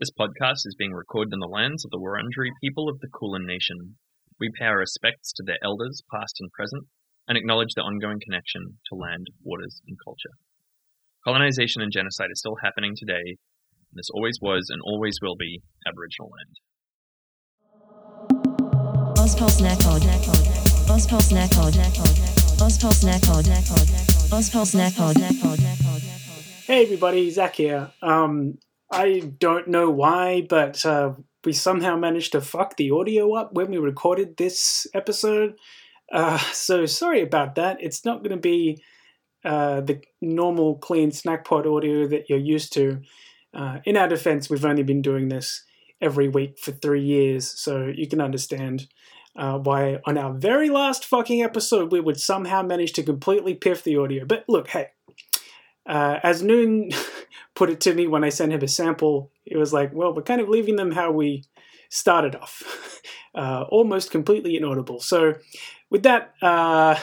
This podcast is being recorded in the lands of the Wurundjeri people of the Kulin Nation. We pay our respects to their elders, past and present, and acknowledge their ongoing connection to land, waters, and culture. Colonization and genocide is still happening today, and this always was and always will be Aboriginal land. Hey everybody, Zach here. Um, I don't know why, but uh, we somehow managed to fuck the audio up when we recorded this episode. Uh, so sorry about that. It's not going to be uh, the normal clean snack pod audio that you're used to. Uh, in our defense, we've only been doing this every week for three years, so you can understand uh, why on our very last fucking episode we would somehow manage to completely piff the audio. But look, hey, uh, as Noon put it to me when I sent him a sample, it was like, well, we're kind of leaving them how we started off, uh, almost completely inaudible. So, with that, uh,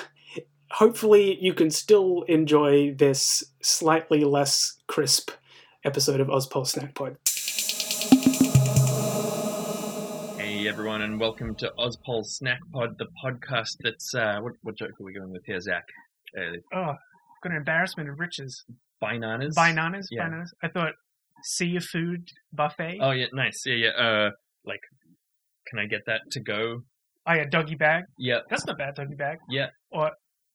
hopefully you can still enjoy this slightly less crisp episode of Ozpol Snack Pod. Hey everyone, and welcome to Ozpol Snack Pod, the podcast that's uh, what what joke are we going with here, Zach? Uh, Oh, got an embarrassment of riches. Bananas. Bananas, Yeah. bananas. I thought see your food buffet. Oh yeah, nice. Yeah, yeah. Uh, like, can I get that to go? Oh yeah, doggy bag. Yeah, That's not bad, doggy bag. Yeah. Or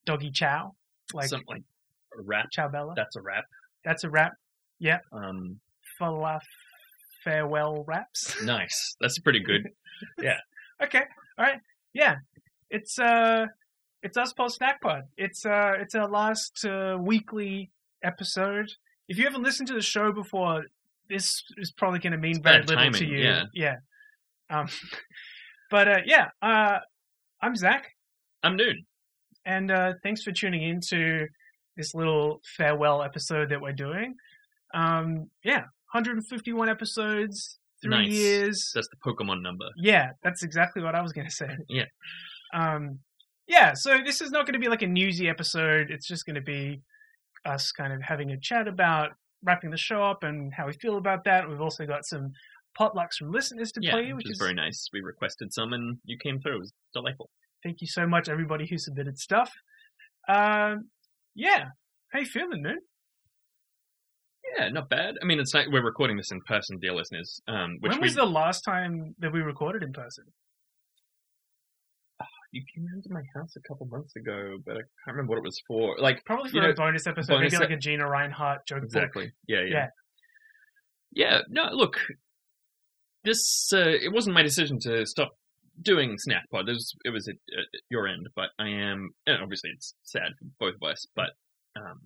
doggy chow, like something like a wrap. chow bella. That's a wrap. That's a wrap. Yeah. Um, Falaf farewell wraps. nice. That's pretty good. Yeah. okay, all right, yeah. It's uh, it's Ozpol snack pod. It's uh, it's our last uh, weekly episode. If you haven't listened to the show before, this is probably going to mean It's very little to you. yeah. yeah. Um, but uh, yeah, uh, I'm Zach. I'm Noon. and uh, thanks for tuning in to this little farewell episode that we're doing. Um, yeah, 151 episodes, three Nice. years. That's the Pokemon number. Yeah, that's exactly what I was going to say. Yeah. Um, yeah, so this is not going to be like a newsy episode. It's just going to be us kind of having a chat about wrapping the show up and how we feel about that. We've also got some potlucks from listeners to Yeah, play, which is very nice. We requested some, and you came through. It was delightful. thank you so much, everybody who submitted stuff. Um, yeah, how you feeling, man? Yeah, not bad. I mean, it's like we're recording this in person, dear listeners. Um, which when we was the last time that we recorded in person? You came round to my house a couple months ago, but I can't remember what it was for. Like Probably for You a know, bonus episode, bonus maybe like a Gina Rinehart joke book. Exactly. Yeah, yeah. Yeah. Yeah, no, look. This uh, it wasn't my decision to stop doing Snackpod. It was it was at, at your end, but I am and obviously it's sad for both of us, but um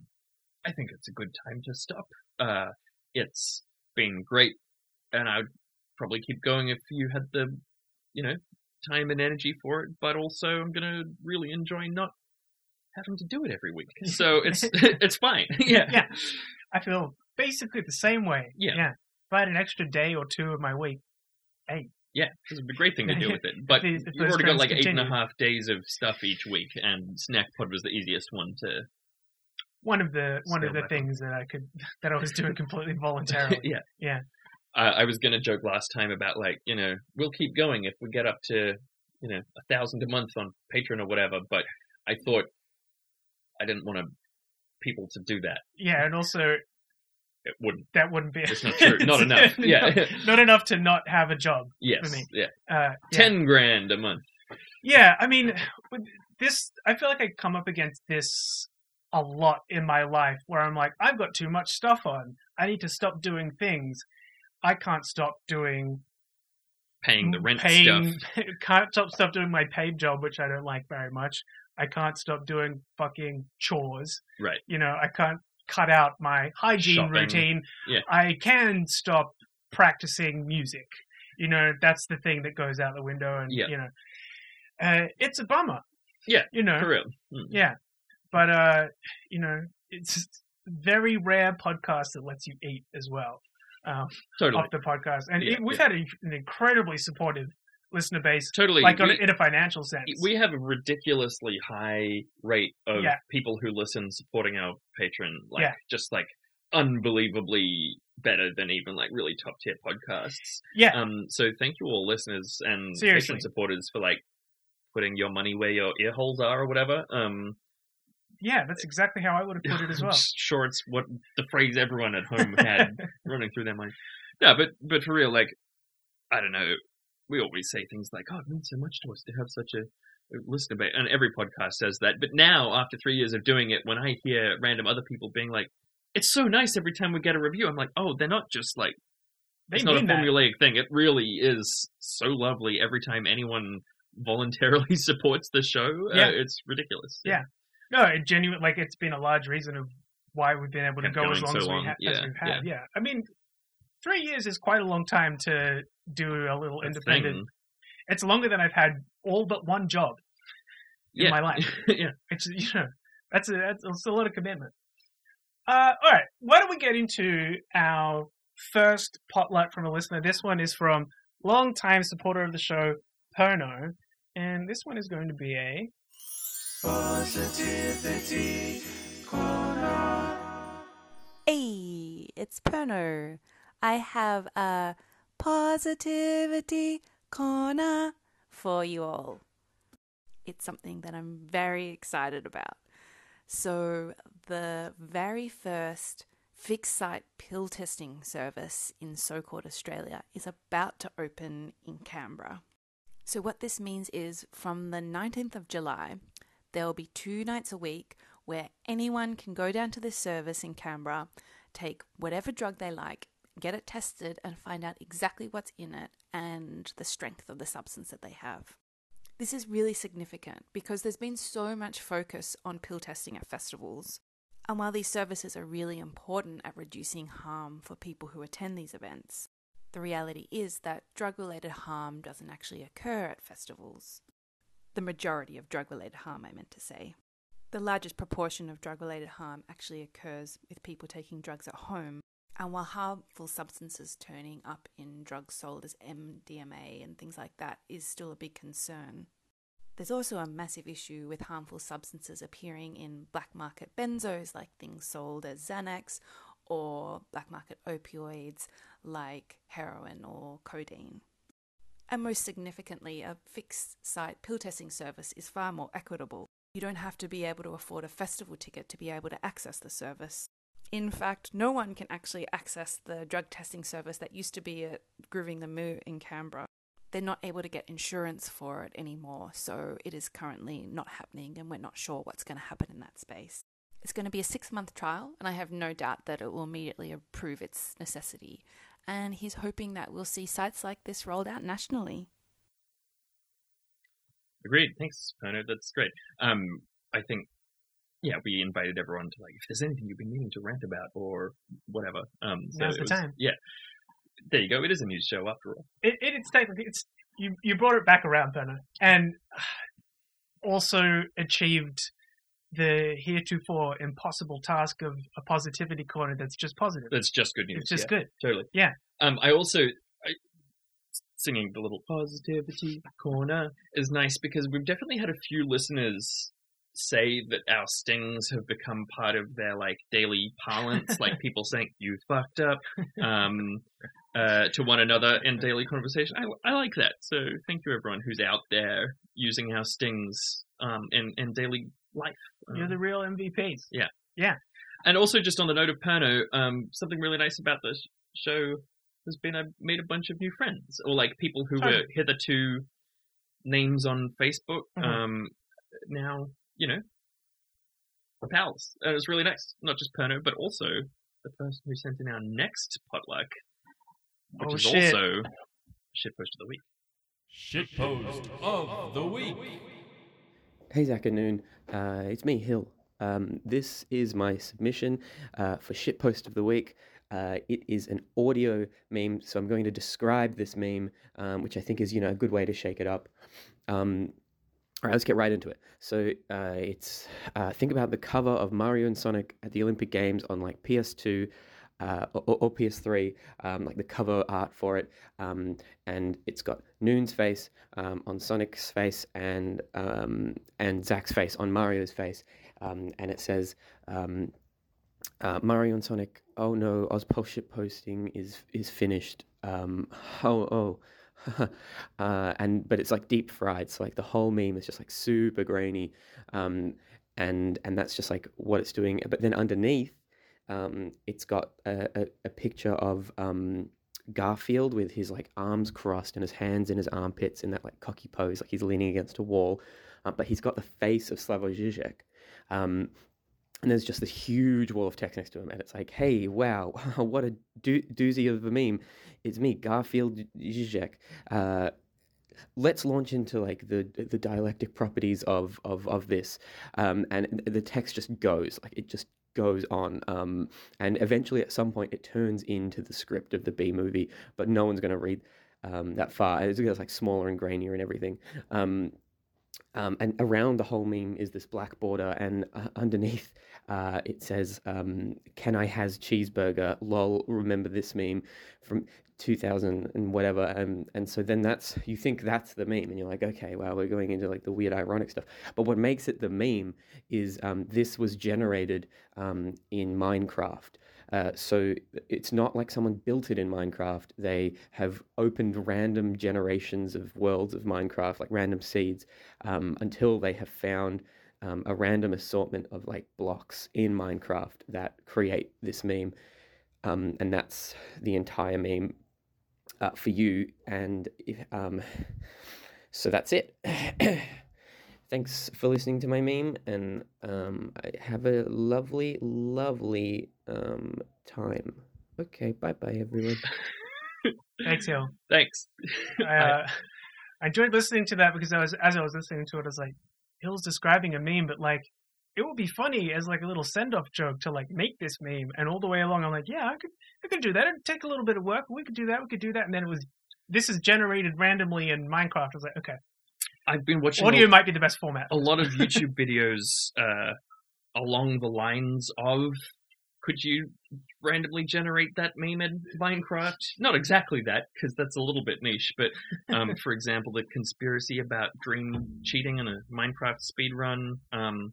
I think it's a good time to stop. Uh it's been great and I'd probably keep going if you had the you know, time and energy for it, but also I'm going to really enjoy not having to do it every week. So it's it's fine. yeah. yeah. I feel basically the same way. Yeah. Yeah. If I had an extra day or two of my week, hey. Yeah, this is a great thing to do with it. But If the- if you've already got like eight and a continue. half days of stuff each week, and Snack Pod was the easiest one to. one of the one of the things that I could that I was doing completely voluntarily. yeah. Yeah. Uh, I was gonna joke last time about like you know we'll keep going if we get up to you know a thousand a month on Patreon or whatever, but I thought I didn't want to people to do that. Yeah, and also It wouldn't. that wouldn't be It's not true. Not enough. Yeah. not, not enough to not have a job. Yes. me. Yeah. Uh, yeah. Ten grand a month. Yeah, I mean, this, I feel like I come up against this a lot in my life where I'm like, I've got too much stuff on. I need to stop doing things. I can't stop doing Paying the rent paying, stuff. can't stop stop doing my paid job, which I don't like very much. I can't stop doing fucking chores. Right. You know, I can't cut out my hygiene Shopping. routine. Yeah. I can stop practicing music. You know, that's the thing that goes out the window, and Yeah. you know, uh, it's a bummer. Yeah, You know, For real. Mm. yeah, but uh, you know, it's very rare podcast that lets you eat as well um, Totally. off the podcast, and Yeah, it, we've yeah. had a, an incredibly supportive listener base, Totally. like on, We- in a financial sense. we have a ridiculously high rate of Yeah. people who listen supporting our Patreon like Yeah. just like unbelievably better than even like really top tier podcasts. Yeah. Um, so thank you all listeners and Seriously. Patreon supporters for like putting your money where your ear holes are or whatever. Um, yeah, that's exactly how I would have put it as well. sure it's what the phrase everyone at home had running through their mind. Yeah, but but for real, like I don't know. We always say things like, "Oh, it means so much to us to have such a, listener base," and every podcast says that. But now, after three years of doing it, when I hear random other people being like, "It's so nice every time we get a review," I'm like, "Oh, they're not just like They it's not a mean that. formulaic thing. It really is so lovely every time anyone voluntarily supports the show. Yeah. Uh, it's ridiculous. Yeah. No, it genuine like it's been a large reason of why we've been able to Kept go as long so as, we long. ha- as Yeah, we've had. Yeah. I mean, three years is quite a long time to do a little independent. thing. It's longer than I've had all but one job in Yeah. my life. yeah. It's you know that's a that's, that's a lot of commitment. Uh, all right, why don't we get into our first potluck from a listener? This one is from long-time supporter of the show, Perno, and this one is going to be a Hey, it's Perno. I have a positivity corner for you all. It's something that I'm very excited about. So, the very first fixed site pill testing service in so called Australia is about to open in Canberra. So, what this means is from the 19th of July, there will be two nights a week where anyone can go down to this service in Canberra, take whatever drug they like, get it tested, and find out exactly what's in it and the strength of the substance that they have. This is really significant because there's been so much focus on pill testing at festivals. And while these services are really important at reducing harm for people who attend these events, the reality is that drug related harm doesn't actually occur at festivals. The majority of drug related harm, I meant to say. The largest proportion of drug related harm actually occurs with people taking drugs at home. And while harmful substances turning up in drugs sold as MDMA and things like that is still a big concern, there's also a massive issue with harmful substances appearing in black market benzos, like things sold as Xanax, or black market opioids like heroin or codeine. And most significantly, a fixed site pill testing service is far more equitable. You don't have to be able to afford a festival ticket to be able to access the service. In fact, no one can actually access the drug testing service that used to be at Groovin the Moo in Canberra. They're not able to get insurance for it anymore, so it is currently not happening, and we're not sure what's going to happen in that space. It's going to be a six month trial, and I have no doubt that it will immediately prove its necessity. And he's hoping that we'll see sites like this rolled out nationally. Agreed. Thanks, Perno. That's great. Um, I think, yeah, we invited everyone to like, if there's anything you've been meaning to rant about or whatever. Um, so Now's the was- time. Yeah. There you go. It is a news show after all. it, it, it's technically it's you you brought it back around, Perno, and also achieved the heretofore impossible task of a positivity corner that's just positive. That's just good news. It's just yeah, good. Totally. Yeah. Um, I also I, singing the little positivity corner is nice because we've definitely had a few listeners say that our stings have become part of their like daily parlance, like people saying "you fucked up" um, uh, to one another in daily conversation. I, I like that. So thank you everyone who's out there using our stings um, in in daily life. You're Um, the real MVPs. Yeah. Yeah. And also, just on the note of Perno, um, something really nice about this show has been I've made a bunch of new friends, or like people who were hitherto names on Facebook. Mhm. Um, now, you know, we're pals. And it's really nice. Not just Perno, but also the person who sent in our next potluck, which Oh, is shit. also shitpost of the week. Shitpost of the week. Hey, Zach. Uh, it's me, Hill. Um, this is my submission uh, for Shitpost of the Week. Uh, it is an audio meme, so I'm going to describe this meme, um, which I think is, you know, a good way to shake it up. Um, all right, let's get right into it. So uh, it's uh, think about the cover of Mario and Sonic at the Olympic Games on like PS2 uh, or, or PS3, um, like the cover art for it, um, and it's got Noon's face um, on Sonic's face and um, and Zach's face on Mario's face, um, and it says um, uh, Mario and Sonic oh no, Ozpol shitposting is is finished. Um, oh oh. uh, and but it's like deep fried, so like the whole meme is just like super grainy, um, and and that's just like what it's doing. But then underneath, um, it's got a, a, a picture of um, Garfield with his like arms crossed and his hands in his armpits in that like cocky pose, like he's leaning against a wall. Uh, but he's got the face of Slavoj Žižek. Um, and there's just this huge wall of text next to him, and it's like, "Hey, wow, what a do- doozy of a meme! It's me, Garfield Zizek. Uh, let's launch into like the the dialectic properties of of of this." Um, and the text just goes like it just goes on, um, and eventually at some point it turns into the script of the B movie, but no one's going to read um, that far. It's, like smaller and grainier and everything. Um, um, and around the whole meme is this black border, and uh, underneath uh, it says, um, "Can I has cheeseburger?" Lol. Remember this meme from 2000 and whatever, and and so then that's you think that's the meme, and you're like, okay, well, we're going into like the weird ironic stuff. But what makes it the meme is um, this was generated um, in Minecraft. Uh, so it's not like someone built it in Minecraft. They have opened random generations of worlds of Minecraft, like random seeds, um, until they have found um, a random assortment of like blocks in Minecraft that create this meme. Um, and that's the entire meme uh, for you. And um, so that's it. Thanks for listening to my meme, and um, have a lovely, lovely um, time. Okay, bye bye, everyone. Thanks, Hill. Thanks. I, uh, I enjoyed listening to that because I was as I was listening to it, I was like, Hill's describing a meme, but like it would be funny as like a little send off joke to like make this meme. And all the way along, I'm like, yeah, I could, I could do that. It'd take a little bit of work. We could do that. We could do that. And then it was, this is generated randomly in Minecraft. I was like, okay, I've been watching audio a, might be the best format. a lot of YouTube videos uh, along the lines of could you randomly generate that meme in Minecraft? Not exactly that, because that's a little bit niche, but um, for example, the conspiracy about Dream cheating in a Minecraft speedrun, um,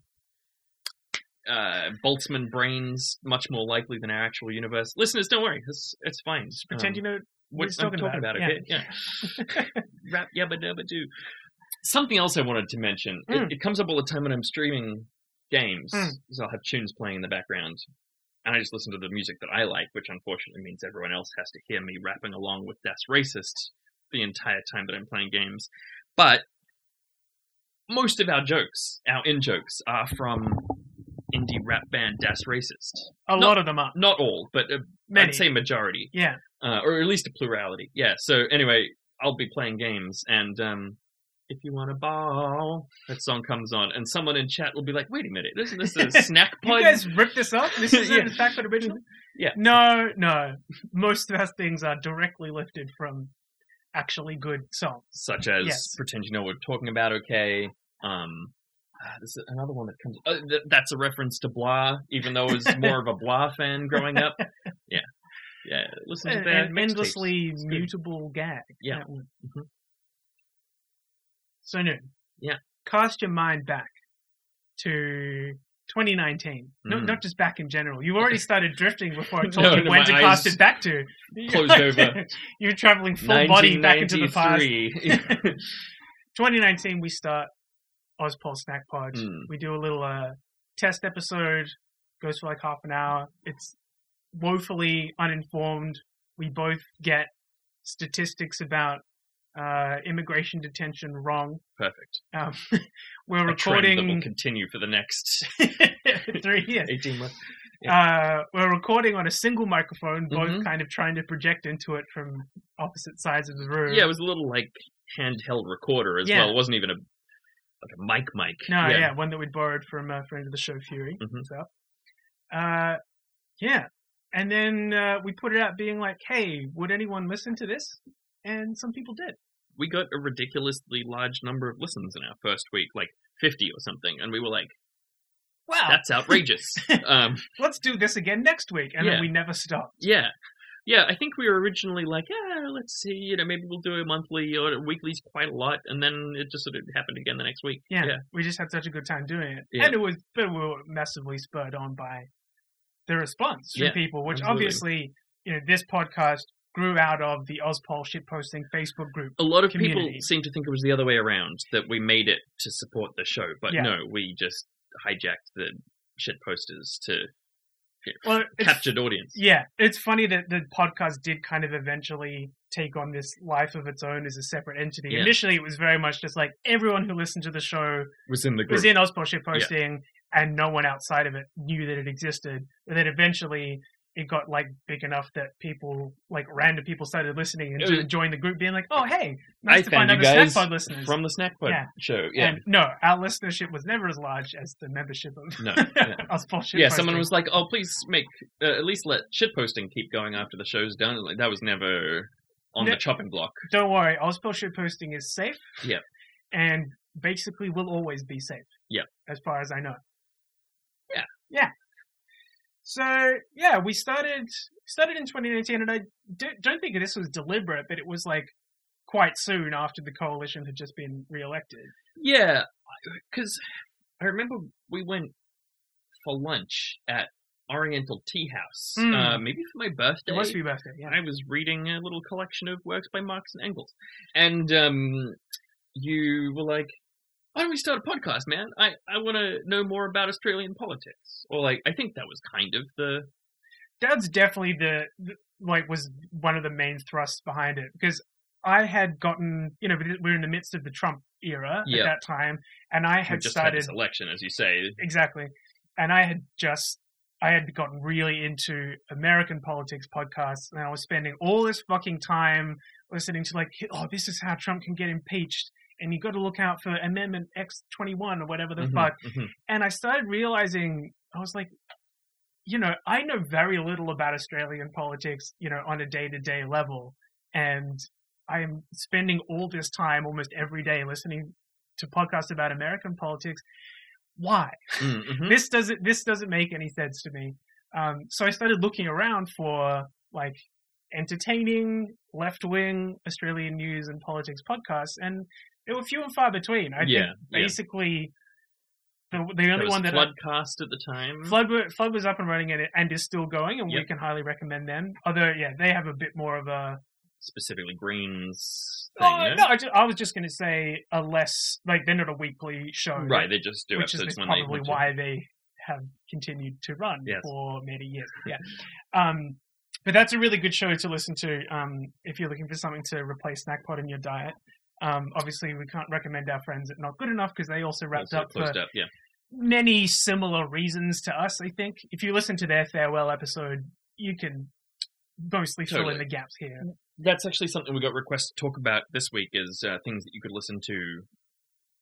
uh, Boltzmann brains much more likely than our actual universe. Listeners, don't worry, it's, it's fine. Just pretend Um, you know what I'm talking talking about. about. okay? Yeah. Rap yabba dabba doo. Something else I wanted to mention. Mm. It, it comes up all the time when I'm streaming games, Mm. so I'll have tunes playing in the background, and I just listen to the music that I like, which unfortunately means everyone else has to hear me rapping along with Das Racist the entire time that I'm playing games. But most of our jokes, our in jokes, are from indie rap band Das Racist. A No. lot of them are. Not all, but uh, Many. I'd say majority Yeah. uh, or at least a plurality. Yeah. So anyway, I'll be playing games, and um, if you want a ball, that song comes on, and someone in chat will be like, "Wait a minute, isn't this a snack You guys ripped this up? This is Yeah. in fact an original? Yeah. No, no. Most of our things are directly lifted from actually good songs. Such as Yes. pretend you know what we're talking about. Okay. Um, ah, this is another one that comes. Uh, th- that's a reference to Blah, even though I was more of a Blah fan growing up. Yeah. Yeah. Listen to that. an endlessly mutable gag. Yeah. Mhm. So, no. Yeah. Cast your mind back to 2019. No, Mm. not just back in general. You've already started drifting before I told No, you no, when to cast it back to. closed over. You're traveling full body back into the past. 2019, we start Ozpol Snack Pod. Mm. We do a little uh, test episode, goes for like half an hour. It's woefully uninformed. We both get statistics about uh, immigration detention wrong. Perfect. Um, we're A trend that will recording continue for the next three years. 18 months. Uh, we're recording on a single microphone, both Mhm. kind of trying to project into it from opposite sides of the room. Yeah, it was a little like handheld recorder as Yeah. well. It wasn't even a like a mic mic. No, yeah, one that we'd borrowed from a friend of the show, Fury. Mhm. So, uh, yeah, and then uh, we put it out, being like, "Hey, would anyone listen to this?" And some people did. We got a ridiculously large number of listens in our first week, like 50 or something, and we were like, Wow, that's outrageous. um, let's do this again next week, and Yeah. then we never stopped. yeah. Yeah, I think we were originally like, yeah, let's see, you know, maybe we'll do a monthly or a weekly's quite a lot, and then it just sort of happened again the next week. Yeah, yeah. we just had such a good time doing it, Yeah. and it was, but we were massively spurred on by the response from people, which absolutely. obviously, you know, this podcast grew out of the Ozpol shitposting Facebook group. A lot of people community. seem to think it was the other way around that we made it to support the show, but Yeah. no, we just hijacked the shit posters to Well, captured audience. yeah, it's funny that the podcast did kind of eventually take on this life of its own as a separate entity. Yeah. Initially, it was very much just like everyone who listened to the show Was in the group. was in Ozpol shitposting, and no one outside of it knew that it existed. But then eventually, it got like big enough that people, like random people, started listening and was- joined the group, being like, "Oh, hey, I nice to find other guys Snackpod listeners." from the Snack Pod Yeah. show. Yeah. And no, our listenership was never as large as the membership of No, shitposting. yeah, someone was like, "Oh, please make uh, at least let shit posting keep going after the show's done." Like that was never on No. the chopping block. don't worry, Ozpol shitposting is safe. Yeah, And basically will always be safe. Yeah, As far as I know. Yeah. Yeah. So yeah, we started started in 2019, and I do, don't think this was deliberate, but it was like quite soon after the coalition had just been re-elected. Yeah, because I remember we went for lunch at Oriental Tea House, Mm. uh, maybe for my birthday. It was for your birthday, yeah. I was reading a little collection of works by Marx and Engels, and um, you were like, "Why don't we start a podcast, man? I, I want to know more about Australian politics." Or like, I think that was kind of the That's definitely the, the like was one of the main thrusts behind it because I had gotten you know we we're in the midst of the Trump era Yeah. at that time, and I had just had started this election, as you say. exactly, and I had just I had gotten really into American politics podcasts, and I was spending all this fucking time listening to like, oh, this is how Trump can get impeached. And you got to look out for Amendment X twenty one or whatever the Mhm, fuck. mhm. And I started realizing I was like, you know, I know very little about Australian politics, you know, on a day to day level. And I am spending all this time almost every day listening to podcasts about American politics. Why? Mm, mhm. This doesn't this doesn't make any sense to me. Um, so I started looking around for like entertaining left wing Australian news and politics podcasts, and they were few and far between. I Yeah, think yeah. basically the the only one that I- Floodcast at the time. Flood, Flood was up and running and, and is still going, and we can highly recommend them. Although, yeah, they have a bit more of a. specifically Greens thing. Oh, no? no, I, ju- I was just going to say a less like they're not a weekly show, Right, they just do which is episodes when probably they why they have continued to run Yes. for many years. Yeah, um, but that's a really good show to listen to um, if you're looking for something to replace Snackpod in your diet. Um, obviously, we can't recommend our friends at Not Good Enough because they also wrapped Also up for up, yeah. many similar reasons to us, I think. If you listen to their farewell episode, you can mostly fill in the gaps here. That's actually something we got requests to talk about this week is uh, things that you could listen to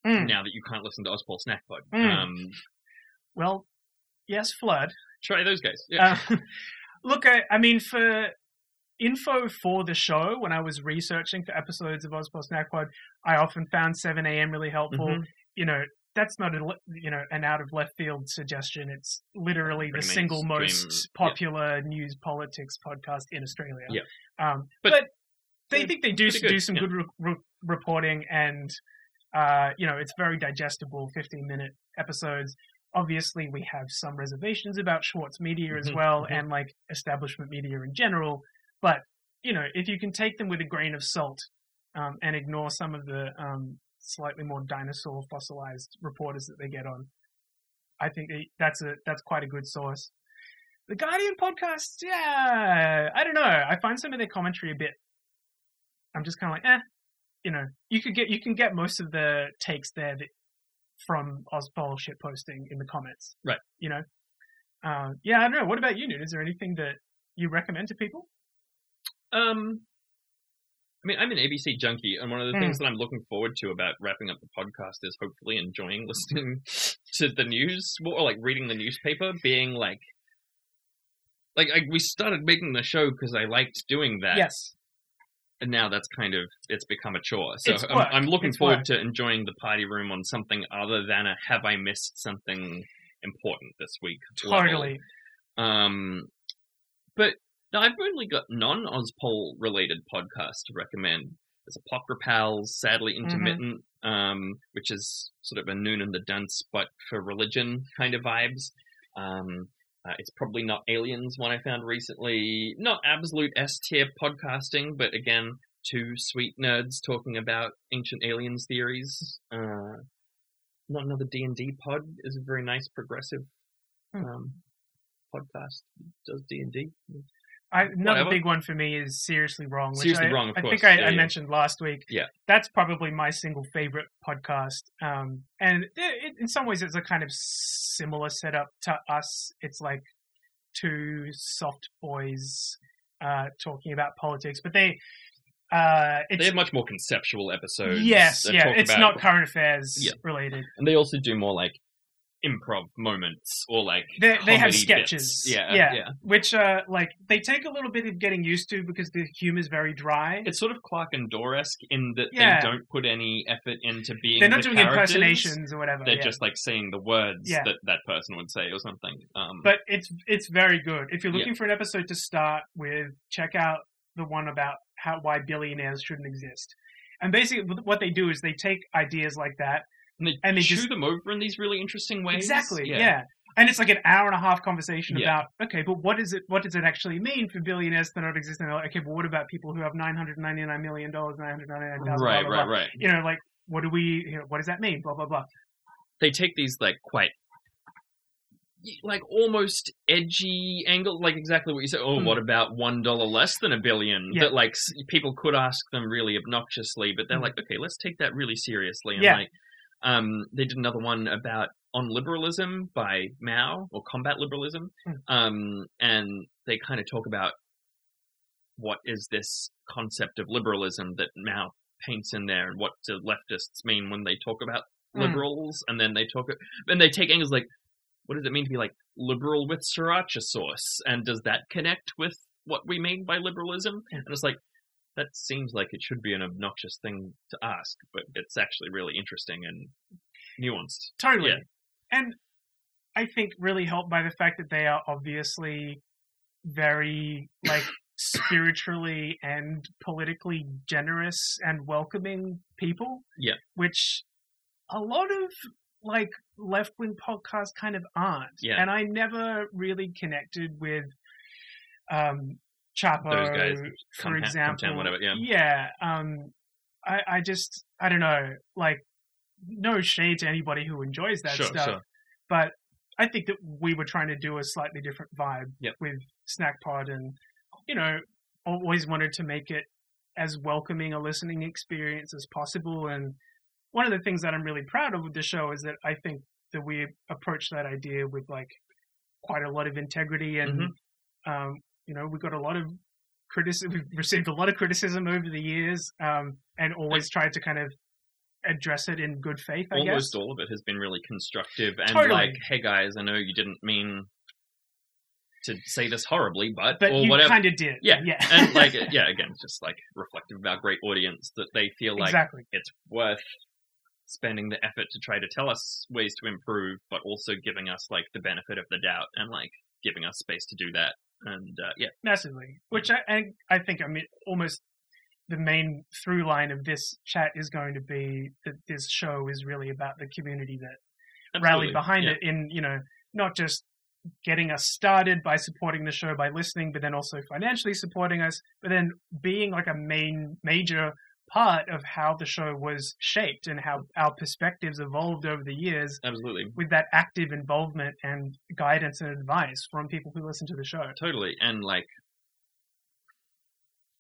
Mm. now that you can't listen to Ozpol Snack Pod. Mm. Um, Well, yes, Flood. try those guys. Yeah. Uh, look, I, I mean, for info for the show, when I was researching for episodes of Snack Pod, I often found 7am really helpful. Mhm. You know, that's not a you know an out of left field suggestion. It's literally the single most yeah. popular news politics podcast in Australia. Yeah. Um, But but, they think they do pretty do some yeah. good re- re- reporting, and uh, you know it's very digestible, fifteen minute episodes. Obviously, we have some reservations about Schwartz Media as Mhm, well, mhm. and like establishment media in general. But you know, if you can take them with a grain of salt um, and ignore some of the um, slightly more dinosaur fossilized reporters that they get on, I think they, that's a that's quite a good source. The Guardian podcast, yeah, I don't know. I find some of their commentary a bit. I'm just kind of like, eh, you know, you could get you can get most of the takes there that, from Ozpol shit posting in the comments, Right. You know, uh, yeah, I don't know. What about you, Noon? Is there anything that you recommend to people? Um, I mean, I'm an ABC junkie, and one of the Mm. things that I'm looking forward to about wrapping up the podcast is hopefully enjoying listening to the news or like reading the newspaper, being like, like I, we started making the show because I liked doing that, Yes. and now that's kind of it's become a chore. So I'm. I'm looking It's forward work. to enjoying the party room on something other than a have I missed something important this week? level. Totally. Um, but no, I've only got non Ozpol related podcasts to recommend. There's Apocrypals, Sadly Mm-hmm. Intermittent, um, which is sort of a noon in the dunce, but for religion kind of vibes. Um, Uh, it's probably not Aliens, one I found recently. Not absolute S tier podcasting, but again, two sweet nerds talking about ancient aliens theories. Uh, not another D and D pod is a very nice progressive Hmm. um, podcast. Does D and D? I, another Whatever. big one for me is seriously wrong. Which Seriously I, Wrong, of I course. think I, Yeah, I yeah. mentioned last week. Yeah. that's probably my single favorite podcast. Um, and it, it, in some ways, it's a kind of similar setup to us. It's like two soft boys uh, talking about politics, but they. Uh, it's They have much more conceptual episodes. yes, yeah. It's about- not current affairs Yeah. related. and they also do more like improv moments or like They, they have sketches. Yeah, yeah, yeah. which uh, like they take a little bit of getting used to because the humor is very dry. It's sort of Clarke and Dawe-esque in that Yeah. they don't put any effort into being. They're not the doing characters. impersonations or whatever. They're yeah. just like saying the words that that person would say or something. Um, but it's it's very good. If you're looking for an episode to start with, check out the one about how why billionaires shouldn't exist. And basically, what they do is they take ideas like that. And they, and they chew just- them over in these really interesting ways. Exactly. Yeah. And it's like an hour and a half conversation Yeah. about okay, but what is it? What does it actually mean for billionaires to not exist? And like, okay, but what about people who have nine hundred ninety nine million dollars, nine hundred ninety nine thousand? Right, blah, blah, right, blah. right. You know, like what do we? You know, what does that mean? Blah blah blah. They take these like quite like almost edgy angle, like exactly what you said. Oh, Hmm. what about one dollar less than a billion? Yeah. That like people could ask them really obnoxiously, but they're Hmm. like, okay, let's take that really seriously. And Yeah. like, um, they did another one about on liberalism by Mao or combat liberalism, Hmm. um, and they kind of talk about what is this concept of liberalism that Mao paints in there, and what do leftists mean when they talk about Hmm. liberals, and then they talk, and they take angles like, what does it mean to be like liberal with sriracha sauce, and does that connect with what we mean by liberalism? And it's like that seems like it should be an obnoxious thing to ask, but it's actually really interesting and nuanced. Totally. Yeah. And I think really helped by the fact that they are obviously very like spiritually and politically generous and welcoming people. Yeah. Which a lot of like left wing podcasts kind of aren't. Yeah. And I never really connected with um Chapo, Those guys, for Come example. Town, whatever, yeah. Yeah. Um I, I just I don't know, like no shade to anybody who enjoys that Sure, stuff. sure. But I think that we were trying to do a slightly different vibe Yep. with Snack Pod and you know, always wanted to make it as welcoming a listening experience as possible and one of the things that I'm really proud of with the show is that I think that we approach that idea with like quite a lot of integrity and Mm-hmm. um, you know, we've got a lot of criticism we've received a lot of criticism over the years, um, and always tried to kind of address it in good faith, I Almost guess. all of it has been really constructive and Totally. like, hey guys, I know you didn't mean to say this horribly, but, But or you whatever. kind of did. Yeah, Yeah. and like yeah, again, it's just like reflective of our great audience that they feel like exactly. it's worth spending the effort to try to tell us ways to improve, but also giving us like the benefit of the doubt and like giving us space to do that. And uh, yeah, massively. Which I, I I think I mean almost the main through line of this chat is going to be that this show is really about the community that rallied behind Yeah. it in you know not just getting us started by supporting the show by listening but then also financially supporting us but then being like a main major part of how the show was shaped and how our perspectives evolved over the years Absolutely, with that active involvement and guidance and advice from people who listen to the show. Totally, and like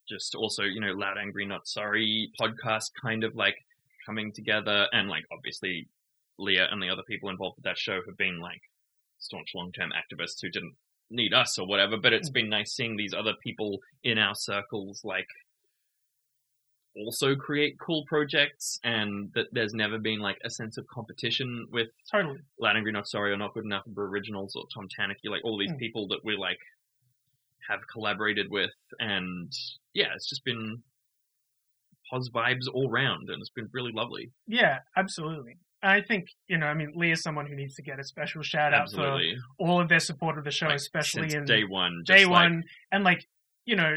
just also you know, loud, angry, not sorry podcast kind of like coming together, and like obviously Leah and the other people involved with that show have been like staunch long-term activists who didn't need us or whatever, but it's mm. been nice seeing these other people in our circles like also create cool projects and that there's never been like a sense of competition with totally Loud Angry Not Sorry or Not Good Enough for Originals or Tom Tanuki, like all these Mm. people that we like have collaborated with and yeah, it's just been pos vibes all round and it's been really lovely. Yeah, absolutely. I think, you know, I mean, Lee is someone who needs to get a special shout out Absolutely. for all of their support of the show, Like, especially in day one. day just, like, one. And, like, you know,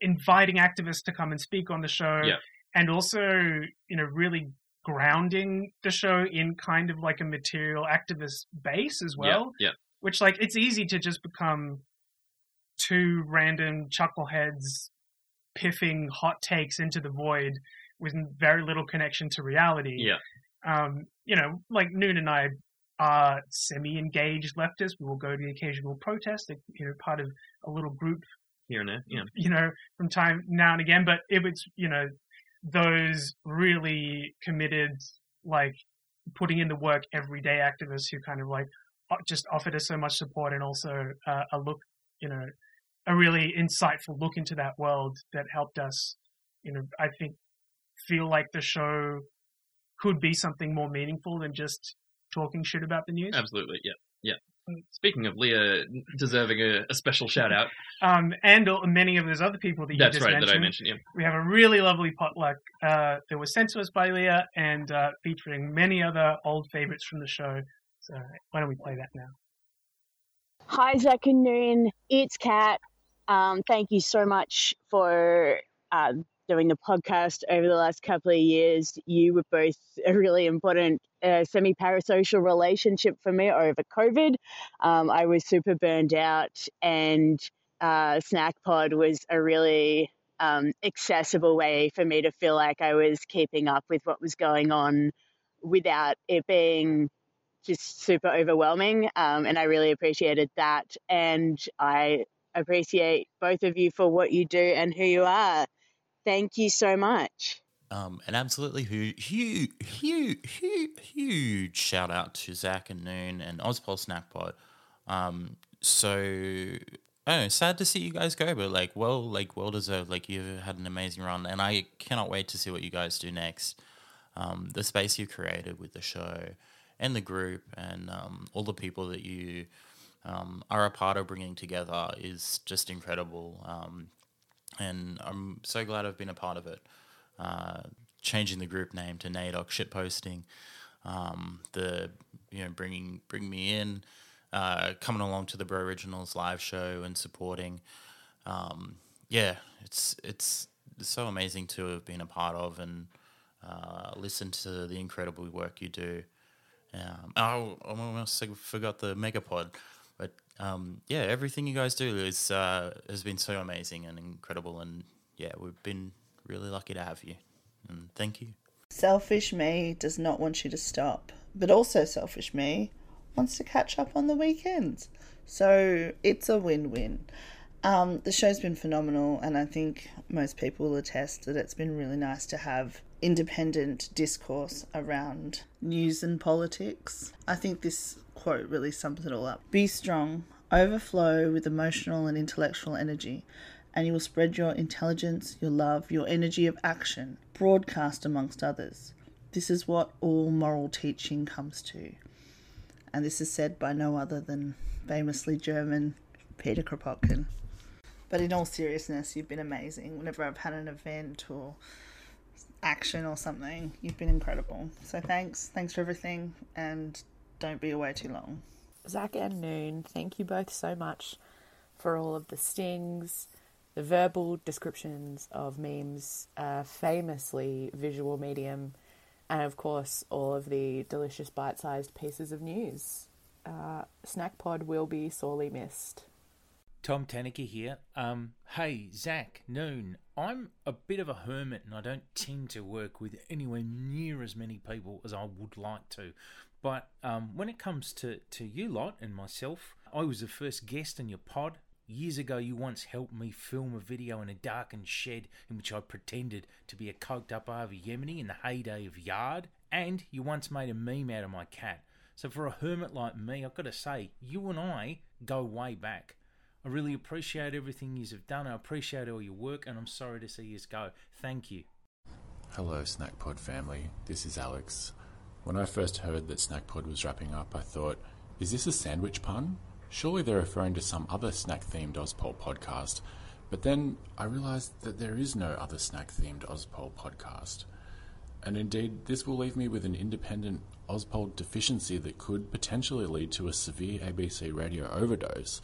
inviting activists to come and speak on the show. Yeah. And also, you know, really grounding the show in kind of like a material activist base as well. yeah, which like it's easy to just become two random chuckleheads piffing hot takes into the void with very little connection to reality. Yeah. Um, you know, like Noon and I are semi-engaged leftists. We will go to the occasional protest, you know, part of a little group Here and there. Yeah. you know, from time now and again. But if it's, you know, those really committed, like putting in the work everyday activists who kind of like just offered us so much support and also uh, a look, you know, a really insightful look into that world that helped us, you know, I think feel like the show could be something more meaningful than just talking shit about the news. Absolutely. Yeah. Yeah. Speaking of Leah deserving a, a special shout out, Um, and all- many of those other people that you that's just right mentioned. that I mentioned. Yeah. we have a really lovely potluck uh, that was sent to us by Leah and uh, featuring many other old favorites from the show. So why don't we play that now? Hi, Zach and Noon. It's Kat. Um, thank you so much for uh, doing the podcast over the last couple of years. You were both a really important uh, semi parasocial relationship for me over COVID. Um, I was super burned out, and uh, Snack Pod was a really um, accessible way for me to feel like I was keeping up with what was going on without it being just super overwhelming. Um, and I really appreciated that. And I appreciate both of you for what you do and who you are. Thank you so much. Um, an absolutely huge, huge, huge, huge, shout out to Zach and Noon and Ozpol Snackpod. Um, so, know, sad to see you guys go, but like, well, like, well deserved. Like, you've had an amazing run, and I cannot wait to see what you guys do next. Um, the space you created with the show and the group and um, all the people that you um, are a part of bringing together is just incredible. Um, and I'm so glad I've been a part of it. Uh, changing the group name to NAIDOC shitposting, um, the you know bringing bring me in, uh, coming along to the Bro Originals live show and supporting. Um, yeah, it's it's so amazing to have been a part of and uh, listen to the incredible work you do. Um, oh, I almost forgot the Megapod, um, yeah, everything you guys do is uh, has been so amazing and incredible, and yeah, we've been really lucky to have you, and thank you. Selfish me does not want you to stop, but also selfish me wants to catch up on the weekends. So it's a win win. Um, the show's been phenomenal, and I think most people will attest that it's been really nice to have independent discourse around news and politics. I think this quote really sums it all up. Be strong, overflow with emotional and intellectual energy, and you will spread your intelligence, your love, your energy of action, broadcast amongst others. This is what all moral teaching comes to. And this is said by no other than famously German Peter Kropotkin. But in all seriousness, you've been amazing. Whenever I've had an event or action or something, you've been incredible. So thanks. Thanks for everything. And don't be away too long. Zach and Noon, thank you both so much for all of the stings, the verbal descriptions of memes, famously visual medium, and of course, all of the delicious bite sized pieces of news. Uh, Snack Pod will be sorely missed. Tom Tanuki here. Um, hey, Zach, Noon. I'm a bit of a hermit and I don't tend to work with anywhere near as many people as I would like to. But um, when it comes to, to you lot and myself, I was the first guest in your pod. Years ago, you once helped me film a video in a darkened shed in which I pretended to be a coked up Avi Yemini in the heyday of Yard. And you once made a meme out of my cat. So for a hermit like me, I've got to say, you and I go way back. I really appreciate everything you have done. I appreciate all your work, and I'm sorry to see you go. Thank you. Hello, Snackpod family. This is Alex. When I first heard that Snackpod was wrapping up, I thought, is this a sandwich pun? Surely they're referring to some other snack themed Ozpol podcast. But then I realised that there is no other snack themed Ozpol podcast. And indeed, this will leave me with an independent Ozpol deficiency that could potentially lead to a severe ABC radio overdose.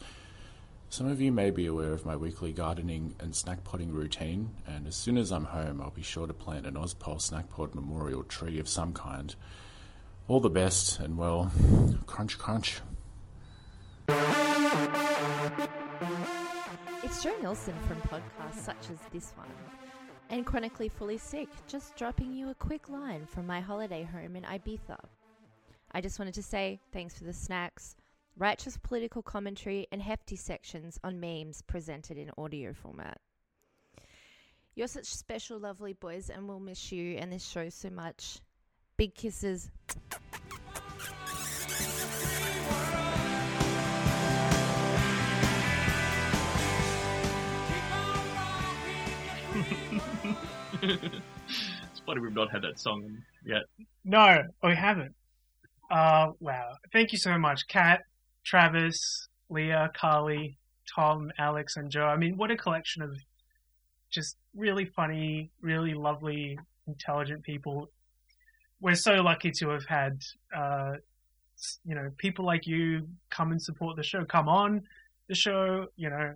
Some of you may be aware of my weekly gardening and snack potting routine, and as soon as I'm home, I'll be sure to plant an Ozpol snack pod memorial tree of some kind. All the best, and well, crunch crunch. It's Joe Nelson from podcasts such as this one. And Chronically Fully Sick, just dropping you a quick line from my holiday home in Ibiza. I just wanted to say thanks for the snacks, righteous political commentary, and hefty sections on memes presented in audio format. You're such special, lovely boys, and we'll miss you and this show so much. Big kisses. it's funny we've not had that song yet. No, we haven't. Uh, wow. Thank you so much, Kat, Travis, Leah, Carly, Tom, Alex, and Joe. I mean, what a collection of just really funny, really lovely, intelligent people. We're so lucky to have had, uh, you know, people like you come and support the show, come on the show. You know,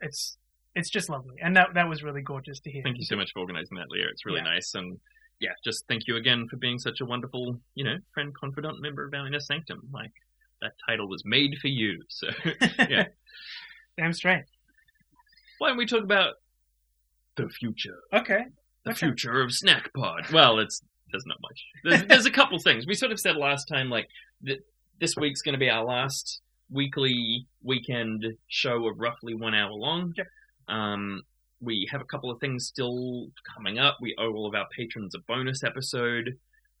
it's it's just lovely, and that that was really gorgeous to hear. Thank you so much for organising that, Leah. It's really Yeah. nice, and yeah, just thank you again for being such a wonderful, you know, friend, confidant, member of our inner sanctum. Like that title was made for you. So yeah, Damn straight. why don't we talk about the future? Okay. The Okay. future of Snackpod. Well, it's there's not much. There's, there's a couple things we sort of said last time, like that this week's going to be our last weekly weekend show of roughly one hour long. Um, we have a couple of things still coming up. We owe all of our patrons a bonus episode,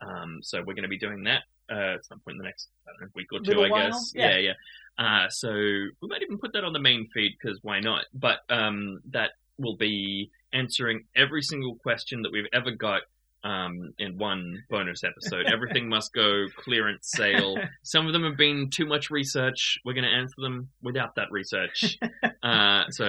um, so we're going to be doing that uh, at some point in the next know, week or two, I while? guess. Yeah. yeah. yeah. Uh, so we might even put that on the main feed because why not? But um, that will be answering every single question that we've ever got um, in one bonus episode. Everything must go clearance sale. Some of them have been too much research. We're going to answer them without that research. uh, so,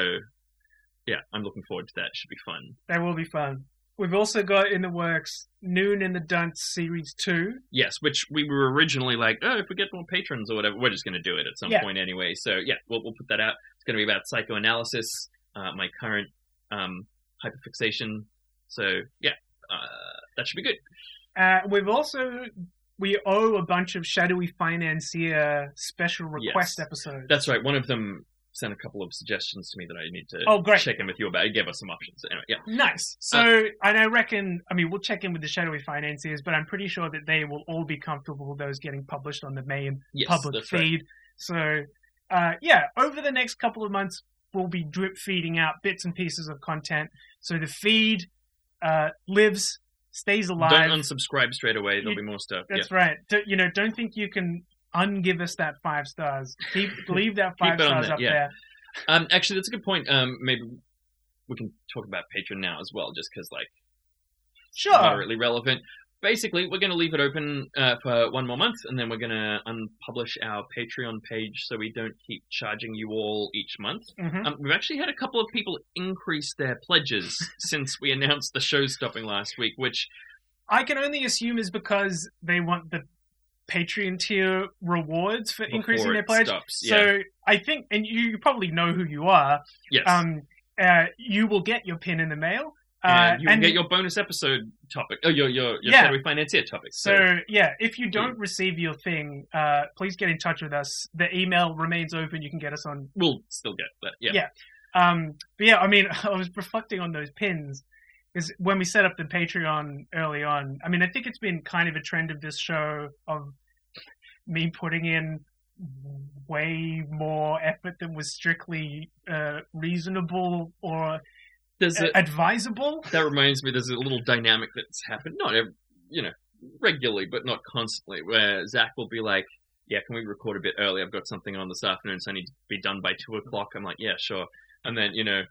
yeah, I'm looking forward to that. Should be fun. That will be fun. We've also got in the works Noon in the Dunce Series 2. Yes, which we were originally like, oh, if we get more patrons or whatever, we're just going to do it at some Yeah. point anyway. So yeah, we'll we'll put that out. It's going to be about psychoanalysis, uh, my current um, hyperfixation. So yeah, uh, that should be good. Uh, we've also, we owe a bunch of Shadowy Financier special request Yes. episodes. That's right. One of them sent a couple of suggestions to me that I need to Oh, great. check in with you about. It gave us some options. Anyway, yeah. Nice. So, Uh, and I reckon, I mean, we'll check in with the Shadowy Financiers, but I'm pretty sure that they will all be comfortable with those getting published on the main Yes, public that's right. feed. So, uh, yeah, over the next couple of months, we'll be drip feeding out bits and pieces of content. So the feed uh, lives, stays alive. Don't unsubscribe straight away. There'll You- be more stuff. That's yeah. right. Do, you know, don't think you can ungive us that five stars. Keep leave that five stars there, up yeah. there. Um, actually, that's a good point. Um, maybe we can talk about Patreon now as well, just because like Sure. moderately relevant. Basically, we're going to leave it open uh, for one more month, and then we're going to unpublish our Patreon page so we don't keep charging you all each month. Mhm. Um, we've actually had a couple of people increase their pledges since we announced the show stopping last week, which I can only assume is because they want the Patreon tier rewards for Before increasing their pledge. stops, So. I think, and you, you probably know who you are. Yes. Um, uh, you will get your pin in the mail. Uh, and you will get your bonus episode topic. Oh, your your, your Yeah. Shadowy Financier topic. So yeah, if you don't receive your thing, uh, please get in touch with us. The email remains open. You can get us on. we'll still get but Yeah. Yeah. Um, but yeah, I mean, I was reflecting on those pins because when we set up the Patreon early on, I mean, I think it's been kind of a trend of this show of me putting in way more effort than was strictly uh, reasonable or There's a- advisable. that reminds me. There's a little dynamic that's happened, not ev you know, regularly, but not constantly, where Zach will be like, "Yeah, can we record a bit early? I've got something on this afternoon, so I need to be done by two o'clock." I'm like, "Yeah, sure." And then you know,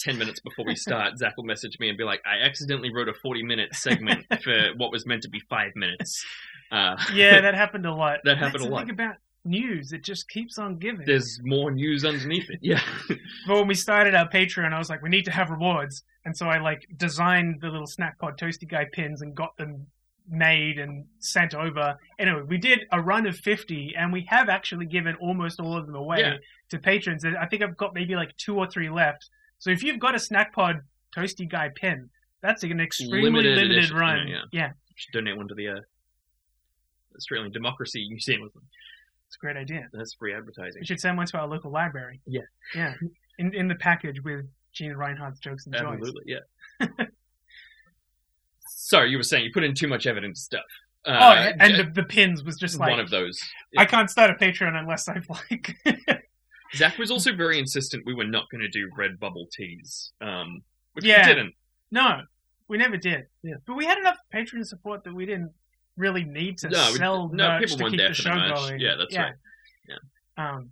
ten minutes before we start, Zach will message me and be like, "I accidentally wrote a forty-minute segment for what was meant to be five minutes." Uh, yeah, that happened a lot. That happened That's a lot. thing about news; it just keeps on giving. There's more news underneath it. Yeah. But when we started our Patreon, I was like, we need to have rewards, and so I like designed the little Snackpod toasty guy pins and got them made and sent over. Anyway, we did a run of fifty, and we have actually given almost all of them away Yeah. to patrons. I think I've got maybe like two or three left. So if you've got a Snackpod toasty guy pin, that's an extremely Limited limited, edition, run. yeah, yeah. should donate one to the uh, Australian Democracy Museum with them. It's a great idea. That's free advertising. We should send one to our local library. Yeah. Yeah. In in the package with Gina Rinehart's jokes and joys. Absolutely, yeah. Sorry, you were saying you put in too much evidence stuff. Uh, oh, and the, the pins was just like one of those. I can't start a Patreon unless I've like. Zach was also very insistent we were not going to do Redbubble tees, um, which Yeah. we didn't. no, we never did. Yeah. But we had enough patron support that we didn't really need to No, we- sell no, merch people to keep the show merch. going. Yeah, that's right. Yeah. Um,